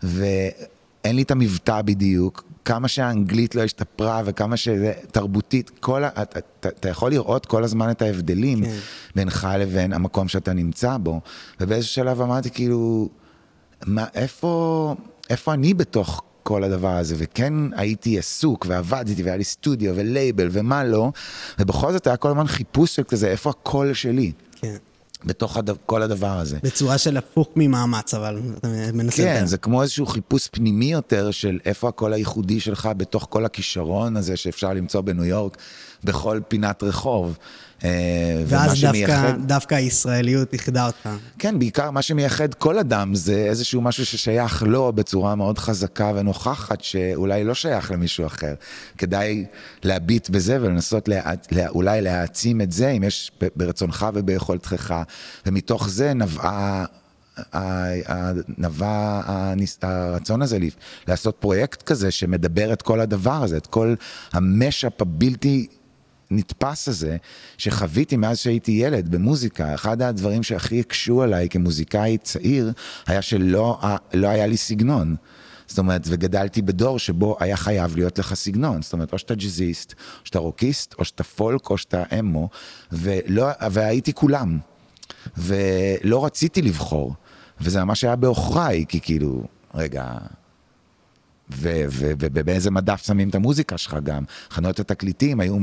ואין לי את המבטא בדיוק. כמה שהאנגלית לא השתפרה וכמה שזה תרבותית, כל ה... אתה, אתה, אתה יכול לראות כל הזמן את ההבדלים כן. בינך לבין המקום שאתה נמצא בו. ובאיזשהו שלב אמרתי כאילו, מה, איפה, איפה אני בתוך כל הדבר הזה, וכן הייתי עסוק ועבדתי והיה לי סטודיו ולייבל ומה לא, ובכל זאת היה כל הזמן חיפוש של כזה, איפה הקול שלי. כן. בתוך הד... כל הדבר הזה. בצורה של הפוך ממאמץ, אבל אתה מנסה... כן, לדבר. זה כמו איזשהו חיפוש פנימי יותר של איפה הקול הייחודי שלך בתוך כל הכישרון הזה שאפשר למצוא בניו יורק, בכל פינת רחוב. אה, ואז דווקא, שמייחד... דווקא הישראליות איחדה אותך. כן, בעיקר מה שמייחד כל אדם זה איזשהו משהו ששייך לו בצורה מאוד חזקה ונוכחת, שאולי לא שייך למישהו אחר. כדאי להביט בזה ולנסות לה, לה, אולי להעצים את זה, אם יש ברצונך וביכולתך, ומתוך זה נבעה... נבע הרצון הזה לעשות פרויקט כזה שמדבר את כל הדבר הזה, את כל המשאפ הבלתי נתפס הזה, שחוויתי מאז שהייתי ילד במוזיקה. אחד הדברים שהכי הקשו עליי כמוזיקאי צעיר, היה שלא לא היה לי סגנון. זאת אומרת, וגדלתי בדור שבו היה חייב להיות לך סגנון. זאת אומרת, או שאתה ג'אזיסט, או שאתה רוקיסט, או שאתה פולק, או שאתה אמו, ולא, והייתי כולם. ולא רציתי לבחור. וזה ממש היה בעוכריי, כי כאילו, רגע, ובאיזה מדף שמים את המוזיקה שלך גם. חנויות התקליטים היו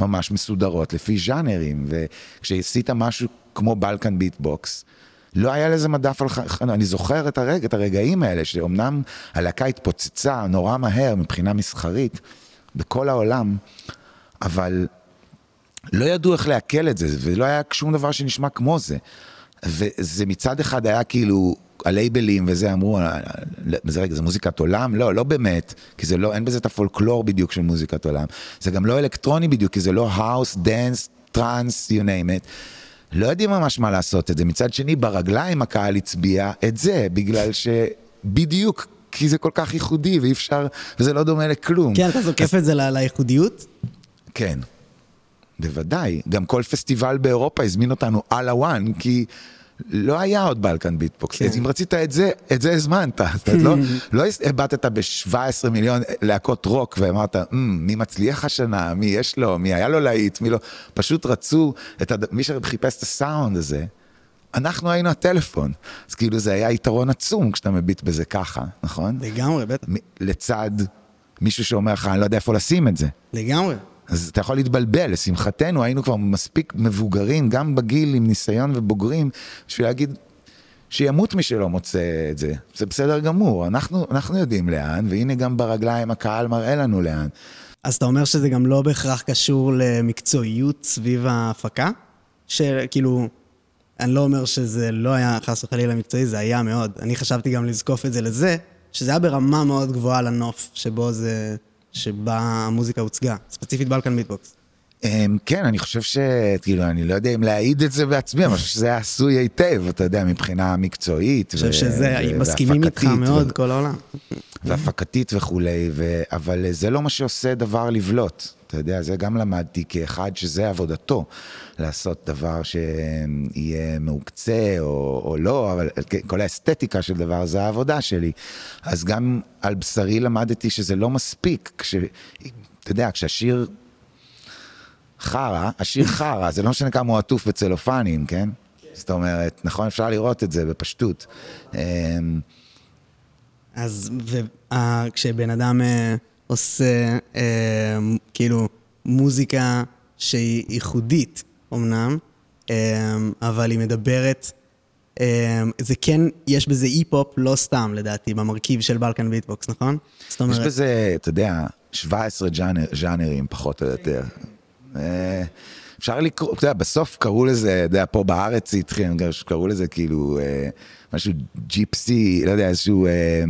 ממש מסודרות לפי ז'אנרים, וכשעשית משהו כמו בלקן ביטבוקס, לא היה לזה מדף על חנויות, אני זוכר את, הרג, את הרגעים האלה, שאומנם הלהקה התפוצצה נורא מהר מבחינה מסחרית בכל העולם, אבל לא ידעו איך לעכל את זה, ולא היה שום דבר שנשמע כמו זה. וזה מצד אחד היה כאילו הלייבלים וזה אמרו, אה, זה רגע, זה מוזיקת עולם? לא, לא באמת, כי זה לא, אין בזה את הפולקלור בדיוק של מוזיקת עולם. זה גם לא אלקטרוני בדיוק, כי זה לא האוס, דנס, טראנס, you name it. לא יודעים ממש מה לעשות עם זה. מצד שני, ברגליים הקהל הצביע את זה, בגלל שבדיוק, כי זה כל כך ייחודי ואי אפשר, וזה לא דומה לכלום. כן, אתה זוקף. את זה לייחודיות? כן, בוודאי. גם כל פסטיבל באירופה הזמין אותנו על הוואן, כי... לא היה עוד בלקן ביטבוקס. כן. אם רצית את זה, את זה הזמנת. לא, לא הבטת ב-17 מיליון להקות רוק ואמרת, mm, מי מצליח השנה, מי יש לו, מי היה לו להיט, מי לא. פשוט רצו, את הד... מי שחיפש את הסאונד הזה, אנחנו היינו הטלפון. אז כאילו זה היה יתרון עצום כשאתה מביט בזה ככה, נכון? לגמרי, בטח. לצד מישהו שאומר לך, אני לא יודע איפה לשים את זה. לגמרי. אז אתה יכול להתבלבל, לשמחתנו היינו כבר מספיק מבוגרים, גם בגיל עם ניסיון ובוגרים, בשביל להגיד, שימות מי שלא מוצא את זה, זה בסדר גמור, אנחנו, אנחנו יודעים לאן, והנה גם ברגליים הקהל מראה לנו לאן. אז אתה אומר שזה גם לא בהכרח קשור למקצועיות סביב ההפקה? שכאילו, אני לא אומר שזה לא היה חס וחלילה מקצועי, זה היה מאוד. אני חשבתי גם לזקוף את זה לזה, שזה היה ברמה מאוד גבוהה לנוף, שבו זה... שבה המוזיקה הוצגה, ספציפית בלקן ביטבוקס. אמ, כן, אני חושב ש... כאילו, אני לא יודע אם להעיד את זה בעצמי, אבל אני חושב שזה היה עשוי היטב, אתה יודע, מבחינה מקצועית. אני חושב שזה, מסכימים איתך מאוד, כל העולם. והפקתית וכולי, אבל זה לא מה שעושה דבר לבלוט. אתה יודע, זה גם למדתי כאחד שזה עבודתו, לעשות דבר שיהיה מעוקצה או, או לא, אבל כל האסתטיקה של דבר זה העבודה שלי. אז גם על בשרי למדתי שזה לא מספיק, כש... אתה יודע, כשהשיר חרא, השיר חרא, זה לא משנה כמה הוא עטוף בצלופנים, כן? זאת אומרת, נכון, אפשר לראות את זה בפשטות. אמ, אז כשבן אדם אה, עושה אה, כאילו מוזיקה שהיא ייחודית אמנם, אה, אבל היא מדברת, אה, זה כן, יש בזה היפ-הופ לא סתם לדעתי, במרכיב של בלקן ביטבוקס, נכון? זאת אומרת... יש בזה, אתה יודע, 17 ג'אנר, ג'אנרים פחות או יותר. אה, אפשר לקרוא, אתה יודע, בסוף קראו לזה, אתה יודע, פה בארץ התחיל, קראו לזה כאילו אה, משהו gypsy, לא יודע, איזשהו... אה,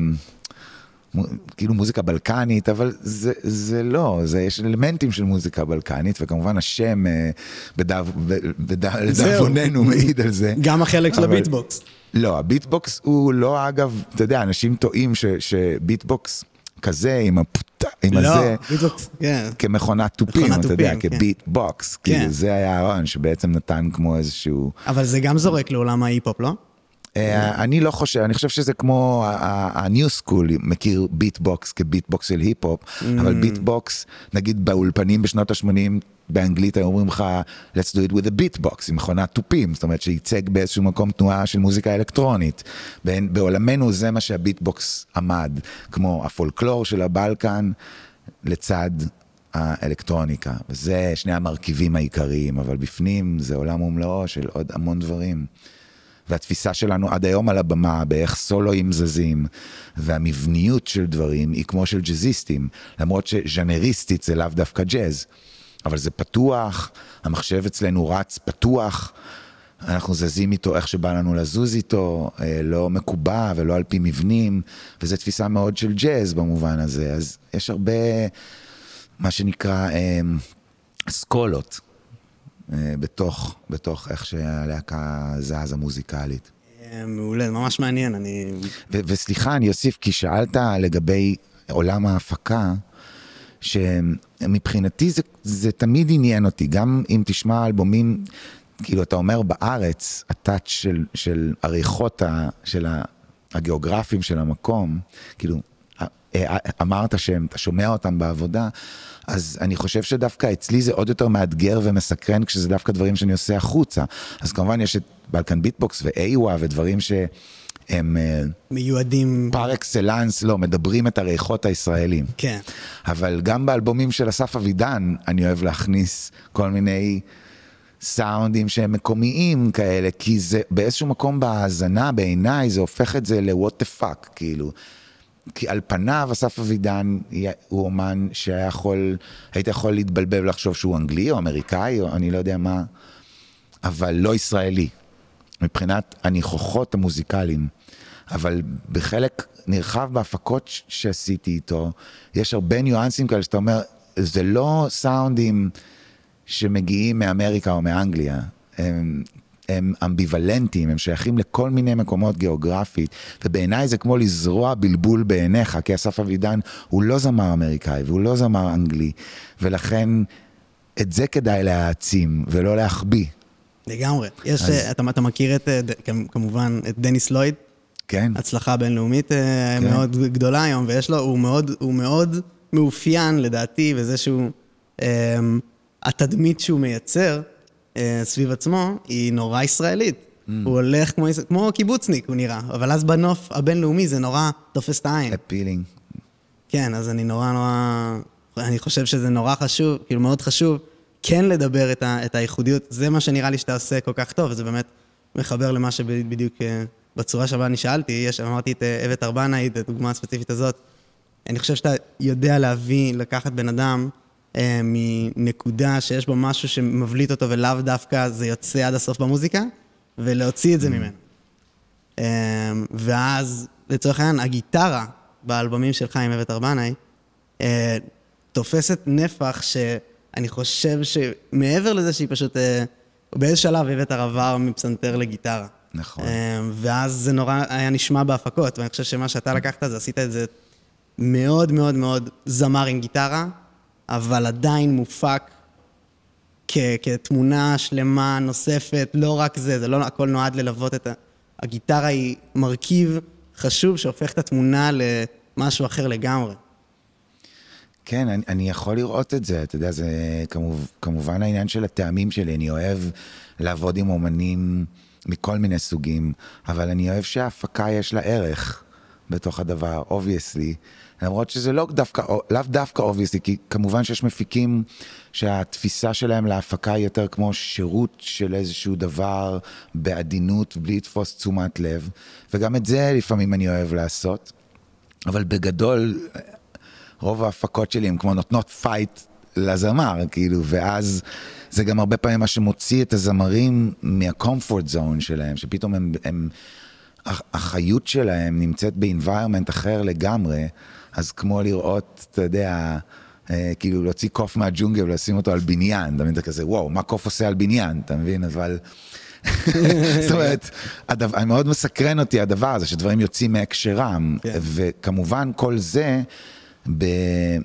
כאילו מוזיקה בלקנית, אבל זה, זה לא, זה, יש אלמנטים של מוזיקה בלקנית, וכמובן השם לדאבוננו מעיד על זה. גם החלק של הביטבוקס. לא, הביטבוקס הוא לא, אגב, אתה יודע, אנשים טועים שביטבוקס כזה, עם הפ... עם לא, הזה, ביטבוקס, כן. כמכונת תופים, אתה יודע, כן. כביט בוקס, כן. כאילו זה היה הרעיון שבעצם נתן כמו איזשהו... אבל זה גם זורק לעולם ההיפ-הופ, לא? אה, אני לא חושב, אני חושב שזה כמו ה-new school, מכיר ביטבוקס כביטבוקס של היפ-הופ, אבל ביטבוקס, נגיד באולפנים בשנות ה-80, באנגלית היו אומרים לך, let's do it with a beatbox, עם מכונת תופים, זאת אומרת שייצג באיזשהו מקום תנועה של מוזיקה אלקטרונית. בעולמנו זה מה שהביטבוקס עמד, כמו הפולקלור של הבלקן, לצד האלקטרוניקה. וזה שני המרכיבים העיקריים, אבל בפנים זה עולם ומלואו של עוד המון דברים. והתפיסה שלנו עד היום על הבמה, באיך סולואים זזים, והמבניות של דברים היא כמו של ג'אזיסטים, למרות שז'אנריסטית זה לאו דווקא ג'אז, אבל זה פתוח, המחשב אצלנו רץ פתוח, אנחנו זזים איתו איך שבא לנו לזוז איתו, אה, לא מקובע ולא על פי מבנים, וזו תפיסה מאוד של ג'אז במובן הזה, אז יש הרבה, מה שנקרא, אה, אסכולות. אה, בתוך, בתוך איך שהלהקה זזה מוזיקלית. אה, מעולה, ממש מעניין, אני... ו- וסליחה, אני אוסיף, כי שאלת לגבי עולם ההפקה, שמבחינתי זה, זה תמיד עניין אותי, גם אם תשמע אלבומים, כאילו אתה אומר בארץ, הטאץ' של, של עריכות ה, של ה- הגיאוגרפיים של המקום, כאילו, א- א- אמרת שהם, אתה שומע אותם בעבודה, אז אני חושב שדווקא אצלי זה עוד יותר מאתגר ומסקרן כשזה דווקא דברים שאני עושה החוצה. אז כמובן יש את בלקן ביטבוקס ואיווה ודברים שהם אה, מיועדים... פר אקסלנס, לא, מדברים את הריחות הישראלים. כן. אבל גם באלבומים של אסף אבידן, אני אוהב להכניס כל מיני סאונדים שהם מקומיים כאלה, כי זה באיזשהו מקום בהאזנה, בעיניי, זה הופך את זה ל-what the fuck, כאילו. כי על פניו אסף אבידן הוא אומן שהיה יכול, היית יכול להתבלבל ולחשוב שהוא אנגלי או אמריקאי או אני לא יודע מה, אבל לא ישראלי, מבחינת הניחוחות המוזיקליים. אבל בחלק נרחב בהפקות שעשיתי איתו, יש הרבה ניואנסים כאלה שאתה אומר, זה לא סאונדים שמגיעים מאמריקה או מאנגליה, הם, הם אמביוולנטיים, הם שייכים לכל מיני מקומות גיאוגרפית, ובעיניי זה כמו לזרוע בלבול בעיניך, כי אסף אבידן הוא לא זמר אמריקאי והוא לא זמר אנגלי, ולכן את זה כדאי להעצים ולא להחביא, לגמרי. יש, אז- אתה, אתה מכיר את, אה, כמובן, את דניס לויד, כן? הצלחה בינלאומית אה, כן. מאוד גדולה היום, ויש לו, הוא מאוד, הוא מאוד מאופיין לדעתי בזה שהוא, אה, התדמית שהוא מייצר סביב עצמו היא נורא ישראלית. Mm. הוא הולך כמו, כמו קיבוצניק, הוא נראה, אבל אז בנוף הבינלאומי זה נורא תופס את העין. אפילינג. כן, אז אני נורא נורא, אני חושב שזה נורא חשוב, כאילו מאוד חשוב, כן לדבר את, ה, את הייחודיות. זה מה שנראה לי שאתה עושה כל כך טוב, וזה באמת מחבר למה שבדיוק אה, בצורה שבה אני שאלתי, יש, אמרתי את אה, אבת ארבנאי, את הדוגמה הספציפית הזאת. אני חושב שאתה יודע להביא, לקחת בן אדם אה, מנקודה שיש בו משהו שמבליט אותו ולאו דווקא זה יוצא עד הסוף במוזיקה, ולהוציא את זה ממנו. אמ, ואז, לצורך העניין, הגיטרה באלבומים שלך עם אבת ארבנאי, אה, תופסת נפח שאני חושב שמעבר לזה שהיא פשוט, אה, באיזה שלב אבת עבר מפסנתר לגיטרה. נכון. אמ, ואז זה נורא היה נשמע בהפקות, ואני חושב שמה שאתה לקחת זה עשית את זה מאוד מאוד מאוד זמר עם גיטרה, אבל עדיין מופק כ- כתמונה שלמה נוספת, לא רק זה, זה לא הכל נועד ללוות את ה... הגיטרה היא מרכיב חשוב שהופך את התמונה למשהו אחר לגמרי. כן, אני, אני יכול לראות את זה, אתה יודע, זה כמוב, כמובן העניין של הטעמים שלי, אני אוהב לעבוד עם אומנים מכל מיני סוגים, אבל אני אוהב שההפקה יש לה ערך בתוך הדבר, obviously, למרות שזה לא דווקא, לאו דווקא obviously, כי כמובן שיש מפיקים שהתפיסה שלהם להפקה היא יותר כמו שירות של איזשהו דבר בעדינות, בלי לתפוס תשומת לב, וגם את זה לפעמים אני אוהב לעשות, אבל בגדול, רוב ההפקות שלי הן כמו נותנות fight לזמר, כאילו, ואז זה גם הרבה פעמים מה שמוציא את הזמרים מה comfort zone שלהם, שפתאום הם, הם, החיות שלהם נמצאת ב environment אחר לגמרי, אז כמו לראות, אתה יודע, אה, כאילו להוציא קוף מהג'ונגל ולשים אותו על בניין, אתה מבין, אתה כזה, וואו, מה קוף עושה על בניין, אתה מבין, אבל... זאת אומרת, הדבר, מאוד מסקרן אותי הדבר הזה, שדברים יוצאים מהקשרם, כן. וכמובן כל זה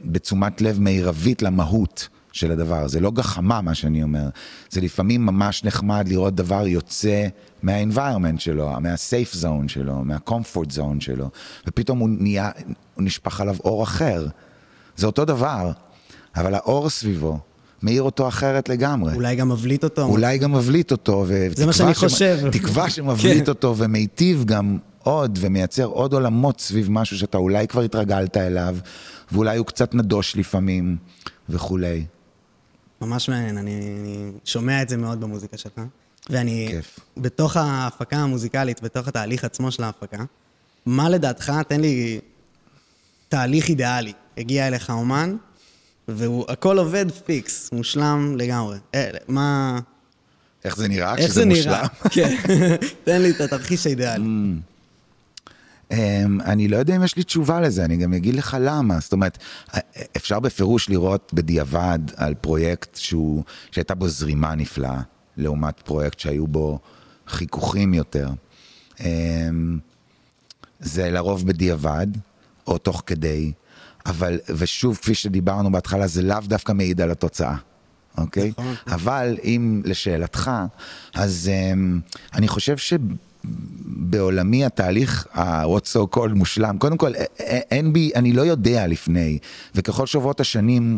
בתשומת לב מרבית למהות של הדבר. זה לא גחמה, מה שאני אומר. זה לפעמים ממש נחמד לראות דבר יוצא מה-environment שלו, מה-safe zone שלו, מה-comfort zone שלו, ופתאום הוא נהיה, נשפך עליו אור אחר. זה אותו דבר, אבל האור סביבו מאיר אותו אחרת לגמרי. אולי גם מבליט אותו. אולי גם מבליט אותו, זה מה שאני חושב. תקווה שמבליט כן. אותו ומיטיב גם עוד, ומייצר עוד עולמות סביב משהו שאתה אולי כבר התרגלת אליו, ואולי הוא קצת נדוש לפעמים, וכולי. ממש מעניין, אני, אני שומע את זה מאוד במוזיקה שלך. ואני, כיף. בתוך ההפקה המוזיקלית, בתוך התהליך עצמו של ההפקה, מה לדעתך, תן לי תהליך אידיאלי. הגיע אליך אומן, והכל עובד פיקס, מושלם לגמרי. אה, מה... איך זה נראה איך כשזה זה מושלם? נראה? כן. תן לי את התרחיש האידיאלי. אמ, אני לא יודע אם יש לי תשובה לזה, אני גם אגיד לך למה. זאת אומרת, אפשר בפירוש לראות בדיעבד על פרויקט שהוא, שהייתה בו זרימה נפלאה, לעומת פרויקט שהיו בו חיכוכים יותר. אמ, זה לרוב בדיעבד, או תוך כדי, אבל, ושוב, כפי שדיברנו בהתחלה, זה לאו דווקא מעיד על התוצאה. אוקיי? נכון. אבל אם לשאלתך, אז um, אני חושב שבעולמי התהליך ה-what so called מושלם, קודם כל, אין בי, אני לא יודע לפני, וככל שעוברות השנים,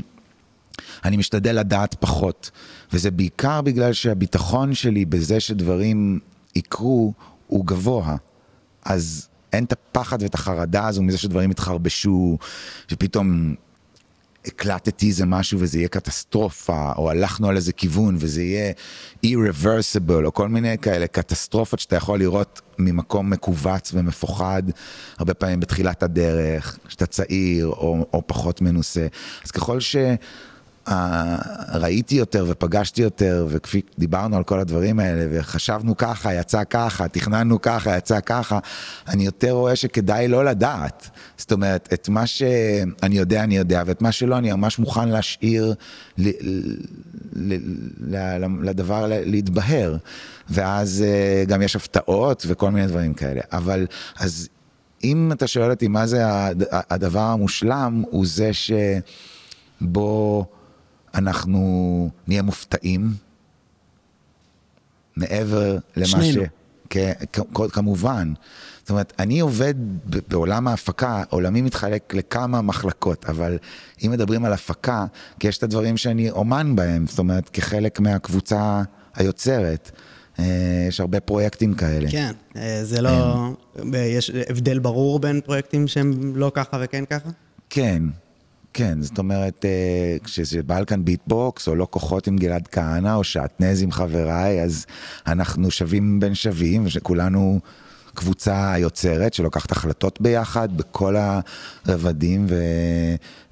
אני משתדל לדעת פחות, וזה בעיקר בגלל שהביטחון שלי בזה שדברים יקרו הוא גבוה. אז אין את הפחד ואת החרדה הזו מזה שדברים יתחרבשו, שפתאום הקלטתי איזה משהו וזה יהיה קטסטרופה, או הלכנו על איזה כיוון וזה יהיה irreversible, או כל מיני כאלה קטסטרופות שאתה יכול לראות ממקום מכווץ ומפוחד, הרבה פעמים בתחילת הדרך, כשאתה צעיר או, או פחות מנוסה. אז ככל ש... אה, ראיתי יותר ופגשתי יותר, וכפי דיברנו על כל הדברים האלה, וחשבנו ככה, יצא ככה, תכננו ככה, יצא ככה, אני יותר רואה שכדאי לא לדעת. זאת אומרת, את מה שאני יודע, אני יודע, ואת מה שלא, אני ממש מוכן להשאיר ל, ל, ל, לדבר להתבהר. ואז אה, גם יש הפתעות וכל מיני דברים כאלה. אבל, אז אם אתה שואל אותי מה זה הד- הדבר המושלם, הוא זה שבו... אנחנו נהיה מופתעים מעבר למה ש... שנינו. כן, כ- כמובן. זאת אומרת, אני עובד בעולם ההפקה, עולמי מתחלק לכמה מחלקות, אבל אם מדברים על הפקה, כי יש את הדברים שאני אומן בהם, זאת אומרת, כחלק מהקבוצה היוצרת. אה, יש הרבה פרויקטים כאלה. כן, אה, זה לא... יש הבדל ברור בין פרויקטים שהם לא ככה וכן ככה? כן, כן, זאת אומרת, כשזה בלקן ביטבוקס, או לא כוחות עם גלעד כהנא, או שעטנז עם חבריי, אז אנחנו שווים בין שווים, ושכולנו קבוצה יוצרת שלוקחת החלטות ביחד בכל הרבדים,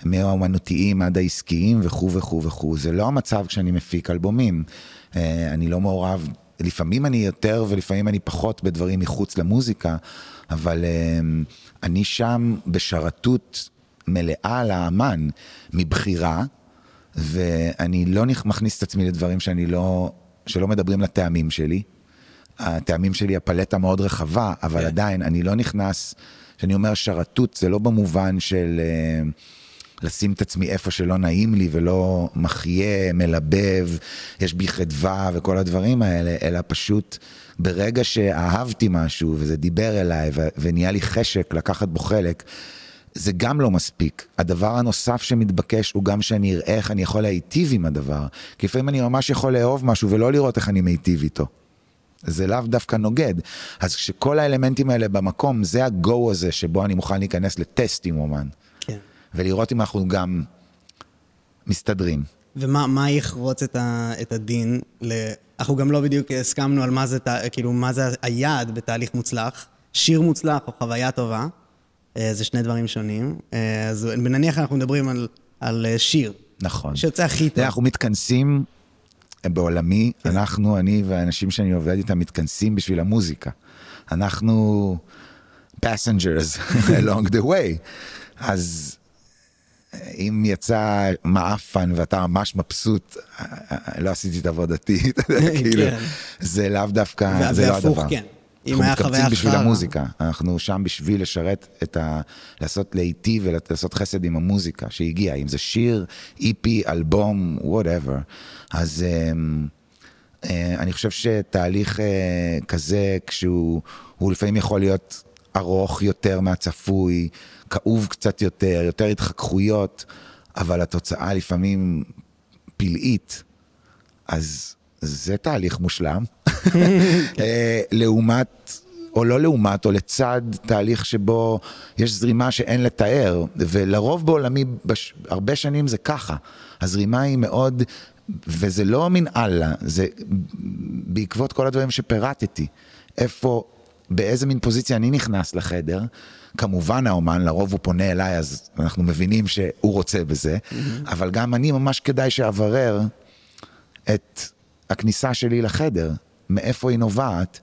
ומהאומנותיים עד העסקיים וכו' וכו' וכו'. זה לא המצב כשאני מפיק אלבומים. אה, אני לא מעורב, לפעמים אני יותר ולפעמים אני פחות בדברים מחוץ למוזיקה, אבל אה, אני שם בשרתות מלאה לאמן מבחירה, ואני לא מכניס את עצמי לדברים שאני לא, שלא מדברים לטעמים שלי. הטעמים שלי, הפלטה מאוד רחבה, אבל כן. עדיין, אני לא נכנס, כשאני אומר שרתות, זה לא במובן של אה, לשים את עצמי איפה שלא נעים לי ולא מחיה, מלבב, יש בי חדווה וכל הדברים האלה, אלא פשוט ברגע שאהבתי משהו וזה דיבר אליי ונהיה לי חשק לקחת בו חלק, זה גם לא מספיק. הדבר הנוסף שמתבקש הוא גם שאני אראה איך אני יכול להיטיב עם הדבר. כי לפעמים אני ממש יכול לאהוב משהו ולא לראות איך אני מיטיב איתו. זה לאו דווקא נוגד. אז כשכל האלמנטים האלה במקום, זה ה-go הזה שבו אני מוכן להיכנס לטסט עם אומן. כן. ולראות אם אנחנו גם מסתדרים. ומה מה יחרוץ את, ה, את הדין? ל... אנחנו גם לא בדיוק הסכמנו על מה זה, כאילו, מה זה היעד בתהליך מוצלח. שיר מוצלח או חוויה טובה, זה שני דברים שונים. אה, אז נניח אנחנו מדברים על, על אה, שיר, נכון. שיוצא הכי טוב. אנחנו מתכנסים בעולמי, כן. אנחנו, אני והאנשים שאני עובד איתם מתכנסים בשביל המוזיקה. אנחנו passengers along the way. אז אם יצא מעפן ואתה ממש מבסוט, לא עשיתי את עבודתי, יודע, כאילו, כן. זה לאו דווקא, זה לא והפוך, הדבר. כן. אנחנו מתקבצים בשביל חרא. המוזיקה, אנחנו שם בשביל לשרת את ה... לעשות להיטיב ולעשות חסד עם המוזיקה שהגיעה, אם זה שיר, EP, אלבום, whatever. אז אמ, אה, אני חושב שתהליך אה, כזה, כשהוא הוא לפעמים יכול להיות ארוך יותר מהצפוי, כאוב קצת יותר, יותר התחככויות, אבל התוצאה לפעמים פלאית, אז זה תהליך מושלם. אה, לעומת, או לא לעומת, או לצד תהליך שבו יש זרימה שאין לתאר, ולרוב בעולמי, בש... הרבה שנים זה ככה. הזרימה היא מאוד, וזה לא מן אללה, זה בעקבות כל הדברים שפירטתי. איפה, באיזה מין פוזיציה אני נכנס לחדר. כמובן האומן, לרוב הוא פונה אליי, אז אנחנו מבינים שהוא רוצה בזה, אבל גם אני ממש כדאי שאברר את הכניסה שלי לחדר, מאיפה היא נובעת,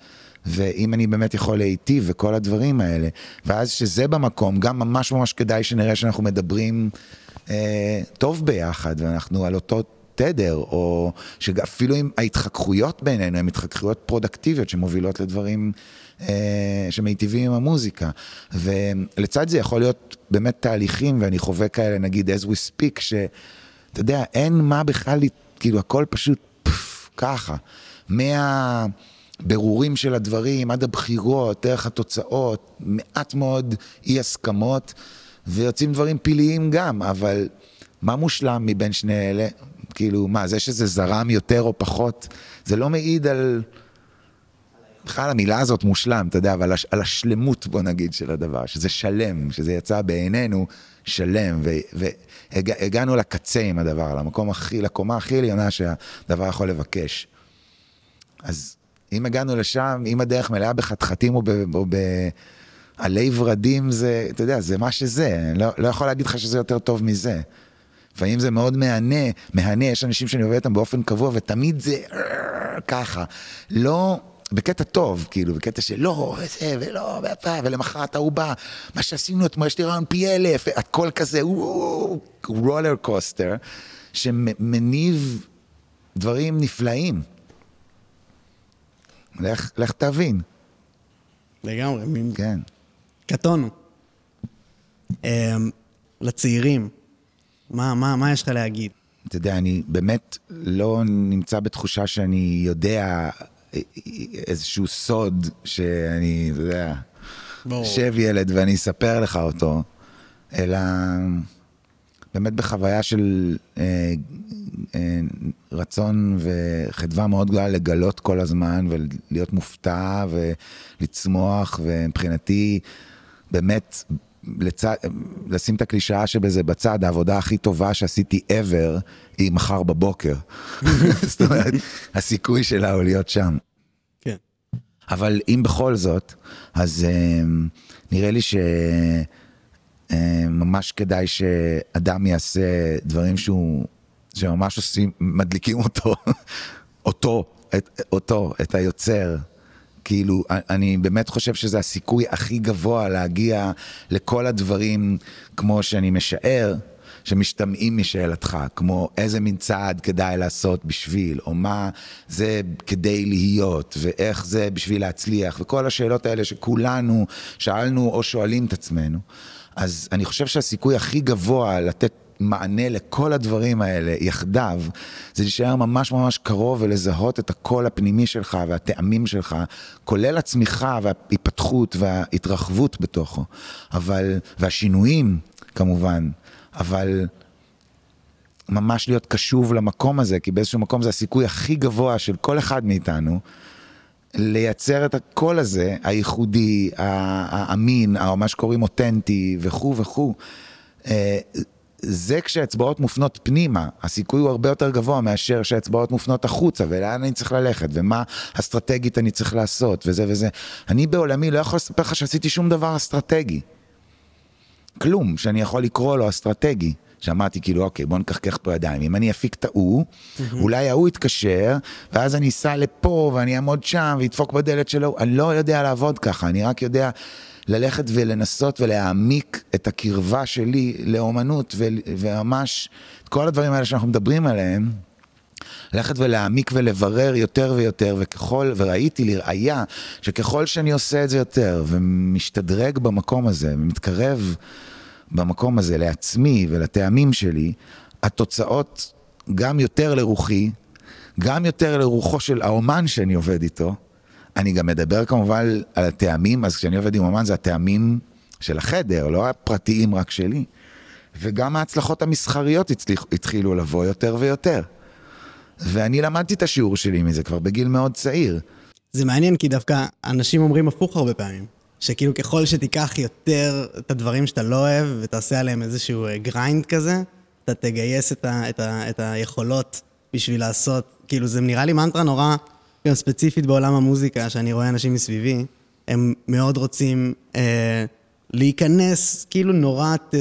ואם אני באמת יכול להיטיב וכל הדברים האלה. ואז שזה במקום, גם ממש ממש כדאי שנראה שאנחנו מדברים אה, טוב ביחד, ואנחנו על אותו תדר, או שאפילו אם ההתחככויות בינינו הן התחככויות פרודקטיביות שמובילות לדברים אה, שמיטיבים עם המוזיקה. ולצד זה יכול להיות באמת תהליכים, ואני חווה כאלה, נגיד as we speak, שאתה יודע, אין מה בכלל, כאילו הכל פשוט פף, ככה. מהבירורים של הדברים עד הבחירות, דרך התוצאות, מעט מאוד אי הסכמות, ויוצאים דברים פלאיים גם, אבל מה מושלם מבין שני אלה? כאילו, מה, זה שזה זרם יותר או פחות, זה לא מעיד על... בכלל המילה הזאת מושלם, אתה יודע, אבל על השלמות, בוא נגיד, של הדבר, שזה שלם, שזה יצא בעינינו שלם, והגענו לקצה עם הדבר, למקום הכי, לקומה הכי עליונה שהדבר יכול לבקש. אז אם הגענו לשם, אם הדרך מלאה בחתחתים או, בעלי ורדים, זה, אתה יודע, זה מה שזה, לא, לא יכול להגיד לך שזה יותר טוב מזה. לפעמים זה מאוד מהנה, מהנה, יש אנשים שאני עובד איתם באופן קבוע, ותמיד זה ככה. לא, בקטע טוב, כאילו, בקטע של לא, וזה, ולא, ופה, ולמחרת ההוא בא, מה שעשינו אתמול, יש לי רעיון פי אלף, הכל כזה, רולר קוסטר, שמניב דברים נפלאים. לך, לך תבין, לגמרי, כן. קטונו. אמ, לצעירים, מה, מה, מה יש לך להגיד? אתה יודע, אני באמת לא נמצא בתחושה שאני יודע איזשהו סוד שאני, אתה יודע. שב ילד ואני אספר לך אותו, אלא באמת בחוויה של אה, אה, רצון וחדווה מאוד גדולה לגלות כל הזמן ולהיות מופתע ולצמוח, ומבחינתי באמת לצד, לשים את הקלישאה שבזה בצד, העבודה הכי טובה שעשיתי ever היא מחר בבוקר. זאת אומרת, הסיכוי שלה הוא להיות שם. כן. אבל אם בכל זאת, אז אה, נראה לי שממש כדאי שאדם יעשה דברים שהוא, שממש עושים, מדליקים אותו, אותו, את, אותו, את היוצר. כאילו, אני באמת חושב שזה הסיכוי הכי גבוה להגיע לכל הדברים כמו שאני משער, שמשתמעים משאלתך, כמו איזה מין צעד כדאי לעשות בשביל, או מה זה כדי להיות, ואיך זה בשביל להצליח, וכל השאלות האלה שכולנו שאלנו או שואלים את עצמנו. אז אני חושב שהסיכוי הכי גבוה לתת מענה לכל הדברים האלה יחדיו, זה להישאר ממש ממש קרוב ולזהות את הקול הפנימי שלך והטעמים שלך, כולל הצמיחה וההיפתחות וההתרחבות בתוכו, אבל, והשינויים כמובן, אבל ממש להיות קשוב למקום הזה, כי באיזשהו מקום זה הסיכוי הכי גבוה של כל אחד מאיתנו. לייצר את הקול הזה, הייחודי, האמין, מה שקוראים אותנטי וכו' וכו'. זה כשהאצבעות מופנות פנימה, הסיכוי הוא הרבה יותר גבוה מאשר שהאצבעות מופנות החוצה, ולאן אני צריך ללכת, ומה אסטרטגית אני צריך לעשות, וזה וזה. אני בעולמי לא יכול לספר לך שעשיתי שום דבר אסטרטגי. כלום שאני יכול לקרוא לו אסטרטגי. שאמרתי כאילו אוקיי בוא נקחקח פה ידיים אם אני אפיק את ההוא. אולי ההוא יתקשר ואז אני אסע לפה ואני אעמוד שם וידפוק בדלת שלו אני לא יודע לעבוד ככה אני רק יודע ללכת ולנסות ולהעמיק את הקרבה שלי לאומנות וממש את כל הדברים האלה שאנחנו מדברים עליהם ללכת ולהעמיק ולברר יותר ויותר, וככל, וראיתי לראיה, שככל שאני עושה את זה יותר, ומשתדרג במקום הזה, ומתקרב במקום הזה לעצמי ולטעמים שלי, התוצאות גם יותר לרוחי, גם יותר לרוחו של האומן שאני עובד איתו. אני גם מדבר כמובן על הטעמים, אז כשאני עובד עם אומן זה הטעמים של החדר, לא הפרטיים רק שלי. וגם ההצלחות המסחריות הצליח, התחילו לבוא יותר ויותר. ואני למדתי את השיעור שלי מזה כבר בגיל מאוד צעיר. זה מעניין, כי דווקא אנשים אומרים הפוך הרבה פעמים. שכאילו ככל שתיקח יותר את הדברים שאתה לא אוהב ותעשה עליהם איזשהו grind כזה, אתה תגייס את, ה, את, ה, את היכולות בשביל לעשות, כאילו זה נראה לי מנטרה נורא, ספציפית בעולם המוזיקה, שאני רואה אנשים מסביבי, הם מאוד רוצים אה, להיכנס, כאילו נורא אה,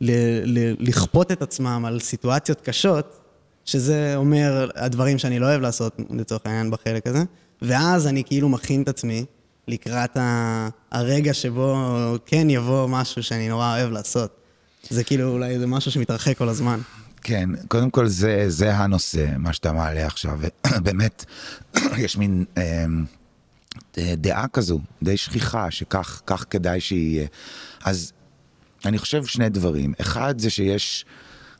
ל, ל, לכפות את עצמם על סיטואציות קשות, שזה אומר הדברים שאני לא אוהב לעשות, לצורך העניין, בחלק הזה, ואז אני כאילו מכין את עצמי לקראת ה, הרגע שבו כן יבוא משהו שאני נורא אוהב לעשות. זה כאילו אולי זה משהו שמתרחק כל הזמן. כן, קודם כל זה, זה הנושא, מה שאתה מעלה עכשיו. באמת, יש מין אה, דעה כזו, די שכיחה, שכך כדאי שיהיה. אז אני חושב שני דברים. אחד זה שיש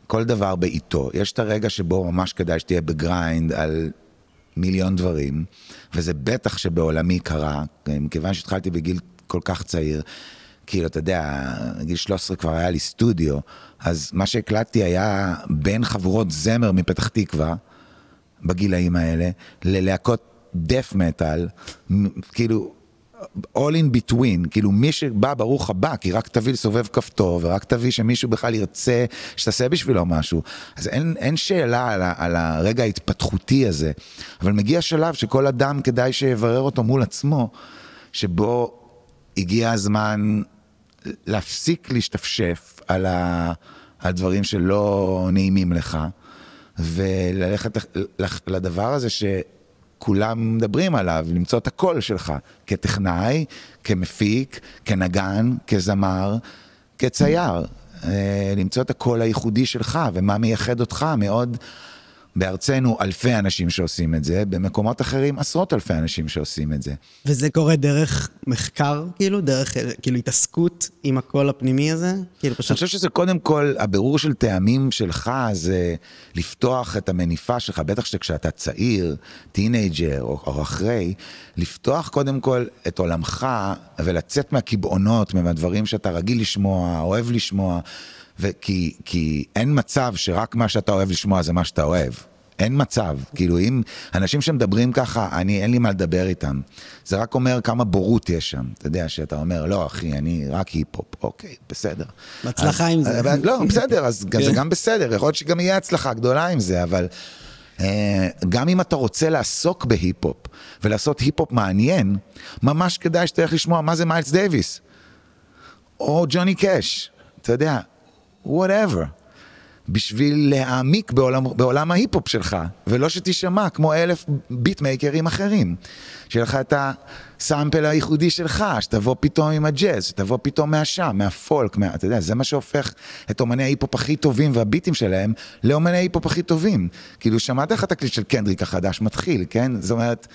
כל דבר בעיתו. יש את הרגע שבו ממש כדאי שתהיה ב grind על מיליון דברים, וזה בטח שבעולמי קרה, מכיוון שהתחלתי בגיל כל כך צעיר. כאילו, אתה יודע, גיל 13 כבר היה לי סטודיו, אז מה שהקלטתי היה בין חבורות זמר מפתח תקווה, בגילאים האלה, ללהקות דף מטאל, כאילו, all in between, כאילו מי שבא ברוך הבא, כי רק תביא לסובב כפתור, ורק תביא שמישהו בכלל ירצה שתעשה בשבילו משהו. אז אין, אין שאלה על, ה, על הרגע ההתפתחותי הזה, אבל מגיע שלב שכל אדם כדאי שיברר אותו מול עצמו, שבו הגיע הזמן להפסיק להשתפשף על, ה, על דברים שלא נעימים לך, וללכת לדבר הזה שכולם מדברים עליו, למצוא את הקול שלך כטכנאי, כמפיק, כנגן, כזמר, כצייר. אה, למצוא את הקול הייחודי שלך ומה מייחד אותך מאוד. בארצנו אלפי אנשים שעושים את זה, במקומות אחרים עשרות אלפי אנשים שעושים את זה. וזה קורה דרך מחקר, כאילו? דרך, כאילו, התעסקות עם הקול הפנימי הזה? כאילו, פשוט... אני חושב שזה קודם כל, הבירור של טעמים שלך זה לפתוח את המניפה שלך, בטח שכשאתה צעיר, teenager או, או אחרי, לפתוח קודם כל את עולמך ולצאת מהקיבעונות, מהדברים שאתה רגיל לשמוע, אוהב לשמוע. וכי כי אין מצב שרק מה שאתה אוהב לשמוע זה מה שאתה אוהב. אין מצב, כאילו אם אנשים שמדברים ככה, אני אין לי מה לדבר איתם. זה רק אומר כמה בורות יש שם. אתה יודע שאתה אומר, לא אחי, אני רק היפ-הופ, אוקיי, בסדר. בהצלחה עם זה. אה, לא, בסדר, אז זה כן. גם בסדר, יכול להיות שגם יהיה הצלחה גדולה עם זה, אבל אה, גם אם אתה רוצה לעסוק בהיפ-הופ ולעשות היפ-הופ מעניין, ממש כדאי שתלך לשמוע מה זה מיילס דייוויס, או ג'וני קאש, אתה יודע. Whatever. בשביל להעמיק בעולם, בעולם ההיפ-הופ שלך, ולא שתישמע כמו אלף ביטמייקרים אחרים. שיהיה לך את ה sample הייחודי שלך, שתבוא פתאום עם הג'אז, שתבוא פתאום מהשם, מהפולק, מה, אתה יודע, זה מה שהופך את אומני ההיפ-הופ הכי טובים והביטים שלהם לאומני ההיפ-הופ הכי טובים. כאילו, שמעת איך התקליט של קנדריק החדש מתחיל, כן? זאת אומרת,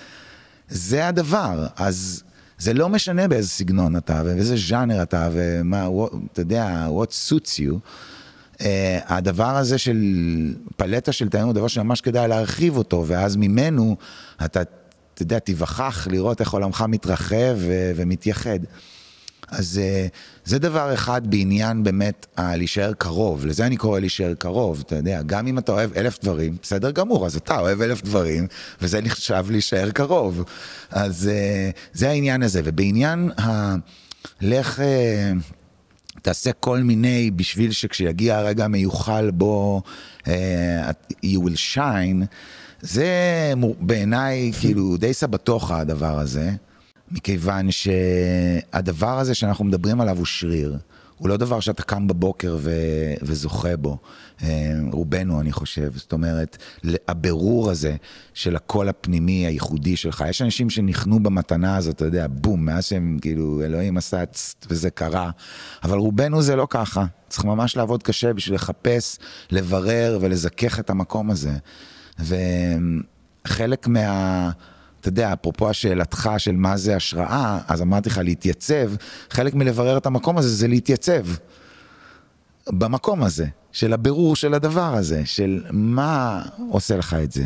זה הדבר. אז זה לא משנה באיזה סגנון אתה ואיזה ז'אנר אתה ומה, אתה יודע, what suits you. Uh, הדבר הזה של פלטה של טענות הוא דבר שממש כדאי להרחיב אותו, ואז ממנו אתה, אתה יודע, תיווכח לראות איך עולמך מתרחב ו- ומתייחד. אז uh, זה דבר אחד בעניין באמת להישאר קרוב, לזה אני קורא להישאר קרוב, אתה יודע, גם אם אתה אוהב אלף דברים, בסדר גמור, אז אתה אוהב אלף דברים, וזה נחשב להישאר קרוב. אז uh, זה העניין הזה, ובעניין ה... לך... תעשה כל מיני בשביל שכשיגיע הרגע המיוחל בו uh, you will shine, זה בעיניי כאילו די סבתוכה הדבר הזה. מכיוון שהדבר הזה שאנחנו מדברים עליו הוא שריר. הוא לא דבר שאתה קם בבוקר ו... וזוכה בו. אה, רובנו, אני חושב. זאת אומרת, הבירור הזה של הקול הפנימי הייחודי שלך. יש אנשים שנכנו במתנה הזאת, אתה יודע, בום, מאז שהם, כאילו, אלוהים עשה צט וזה קרה. אבל רובנו זה לא ככה. צריך ממש לעבוד קשה בשביל לחפש, לברר ולזכך את המקום הזה. וחלק מה... אתה יודע, אפרופו השאלתך של מה זה השראה, אז אמרתי לך להתייצב, חלק מלברר את המקום הזה זה להתייצב. במקום הזה, של הבירור של הדבר הזה, של מה עושה לך את זה,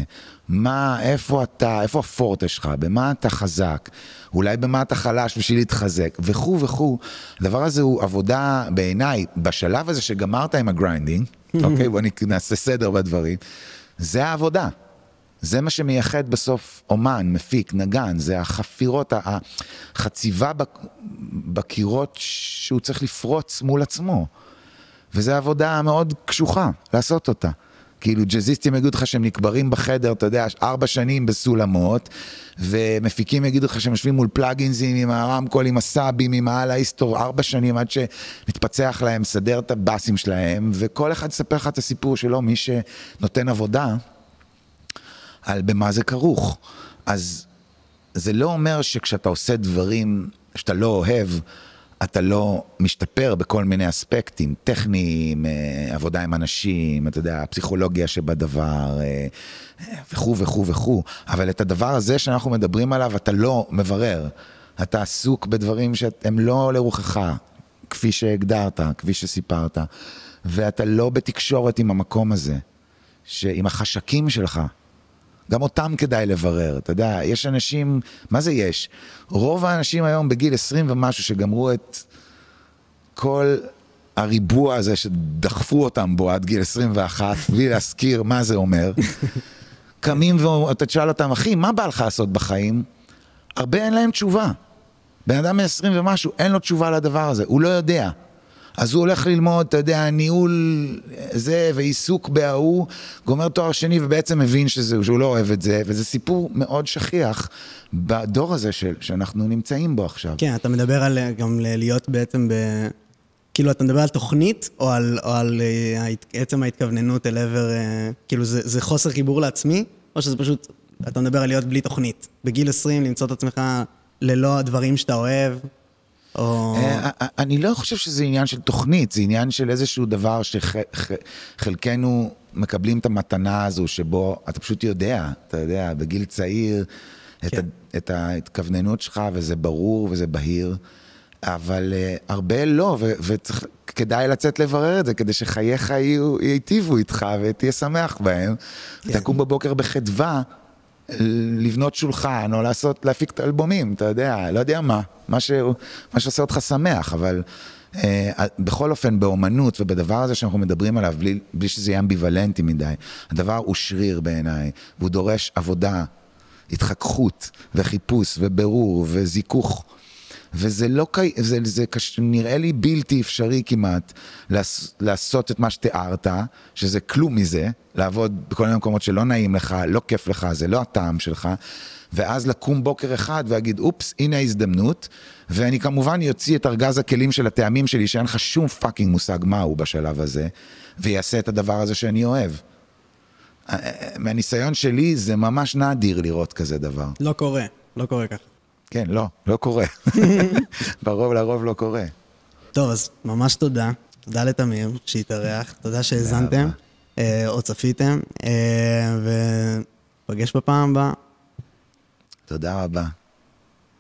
מה, איפה אתה, איפה הפורטה שלך, במה אתה חזק, אולי במה אתה חלש בשביל להתחזק, וכו' וכו'. הדבר הזה הוא עבודה בעיניי, בשלב הזה שגמרת עם ה grinding, אוקיי, בוא נעשה סדר בדברים, זה העבודה. זה מה שמייחד בסוף אומן, מפיק, נגן, זה החפירות, החציבה בקירות שהוא צריך לפרוץ מול עצמו. וזו עבודה מאוד קשוחה לעשות אותה. כאילו ג'אזיסטים יגידו לך שהם נקברים בחדר, אתה יודע, ארבע שנים בסולמות, ומפיקים יגידו לך שהם יושבים מול פלאגינסים עם הרמקול, עם הסאבים, עם העל ההיסטור, ארבע שנים עד שמתפצח להם, מסדר את הבאסים שלהם, וכל אחד יספר לך את הסיפור שלו, מי שנותן עבודה, על במה זה כרוך. אז זה לא אומר שכשאתה עושה דברים שאתה לא אוהב, אתה לא משתפר בכל מיני אספקטים, טכניים, אה, עבודה עם אנשים, אתה יודע, הפסיכולוגיה שבדבר, אה, וכו' וכו' וכו', אבל את הדבר הזה שאנחנו מדברים עליו, אתה לא מברר. אתה עסוק בדברים שהם לא לרוחך, כפי שהגדרת, כפי שסיפרת, ואתה לא בתקשורת עם המקום הזה, עם החשקים שלך. גם אותם כדאי לברר, אתה יודע, יש אנשים, מה זה יש? רוב האנשים היום בגיל 20 ומשהו שגמרו את כל הריבוע הזה שדחפו אותם בו עד גיל 21, בלי להזכיר מה זה אומר, קמים ואתה תשאל אותם, אחי, מה בא לך לעשות בחיים? הרבה אין להם תשובה. בן אדם בן 20 ומשהו, אין לו תשובה לדבר הזה, הוא לא יודע. אז הוא הולך ללמוד, אתה יודע, ניהול זה ועיסוק בההוא, גומר תואר שני ובעצם מבין שזה, שהוא לא אוהב את זה, וזה סיפור מאוד שכיח בדור הזה של, שאנחנו נמצאים בו עכשיו. כן, אתה מדבר על גם להיות בעצם ב... כאילו, אתה מדבר על תוכנית, או על, או על uh, עצם ההתכווננות אל עבר, uh, כאילו, זה, זה חוסר חיבור לעצמי, או שזה פשוט, אתה מדבר על להיות בלי תוכנית. בגיל 20, למצוא את עצמך ללא הדברים שאתה אוהב, או... אה, אני לא חושב שזה עניין של תוכנית, זה עניין של איזשהו דבר שחלקנו מקבלים את המתנה הזו, שבו אתה פשוט יודע, אתה יודע, בגיל צעיר, כן. את, את ההתכווננות שלך, וזה ברור וזה בהיר, אבל uh, הרבה לא, וכדאי לצאת לברר את זה, כדי שחייך ייטיבו איתך ותהיה שמח בהם. כן. תקום בבוקר בחדווה. לבנות שולחן, או לעשות, להפיק את האלבומים, אתה יודע, לא יודע מה, מה, ש, מה שעושה אותך שמח, אבל אה, בכל אופן, באומנות ובדבר הזה שאנחנו מדברים עליו, בלי, בלי שזה יהיה אמביוולנטי מדי, הדבר הוא שריר בעיניי, והוא דורש עבודה, התחככות, וחיפוש, ובירור, וזיכוך. וזה לא, זה, זה קש, נראה לי בלתי אפשרי כמעט לעש, לעשות את מה שתיארת, שזה כלום מזה, לעבוד בכל מיני מקומות שלא נעים לך, לא כיף לך, זה לא הטעם שלך, ואז לקום בוקר אחד ולהגיד, אופס, הנה ההזדמנות, ואני כמובן יוציא את ארגז הכלים של הטעמים שלי, שאין לך שום fucking מושג מהו בשלב הזה, ויעשה את הדבר הזה שאני אוהב. מהניסיון שלי זה ממש נדיר לראות כזה דבר. לא קורה, לא קורה ככה. כן, לא, לא קורה. ברוב לרוב לא קורה. טוב, אז ממש תודה. תודה לתמיר שהתארח, תודה שהאזנתם אה, או צפיתם, אה, ופגש בפעם הבאה. תודה רבה.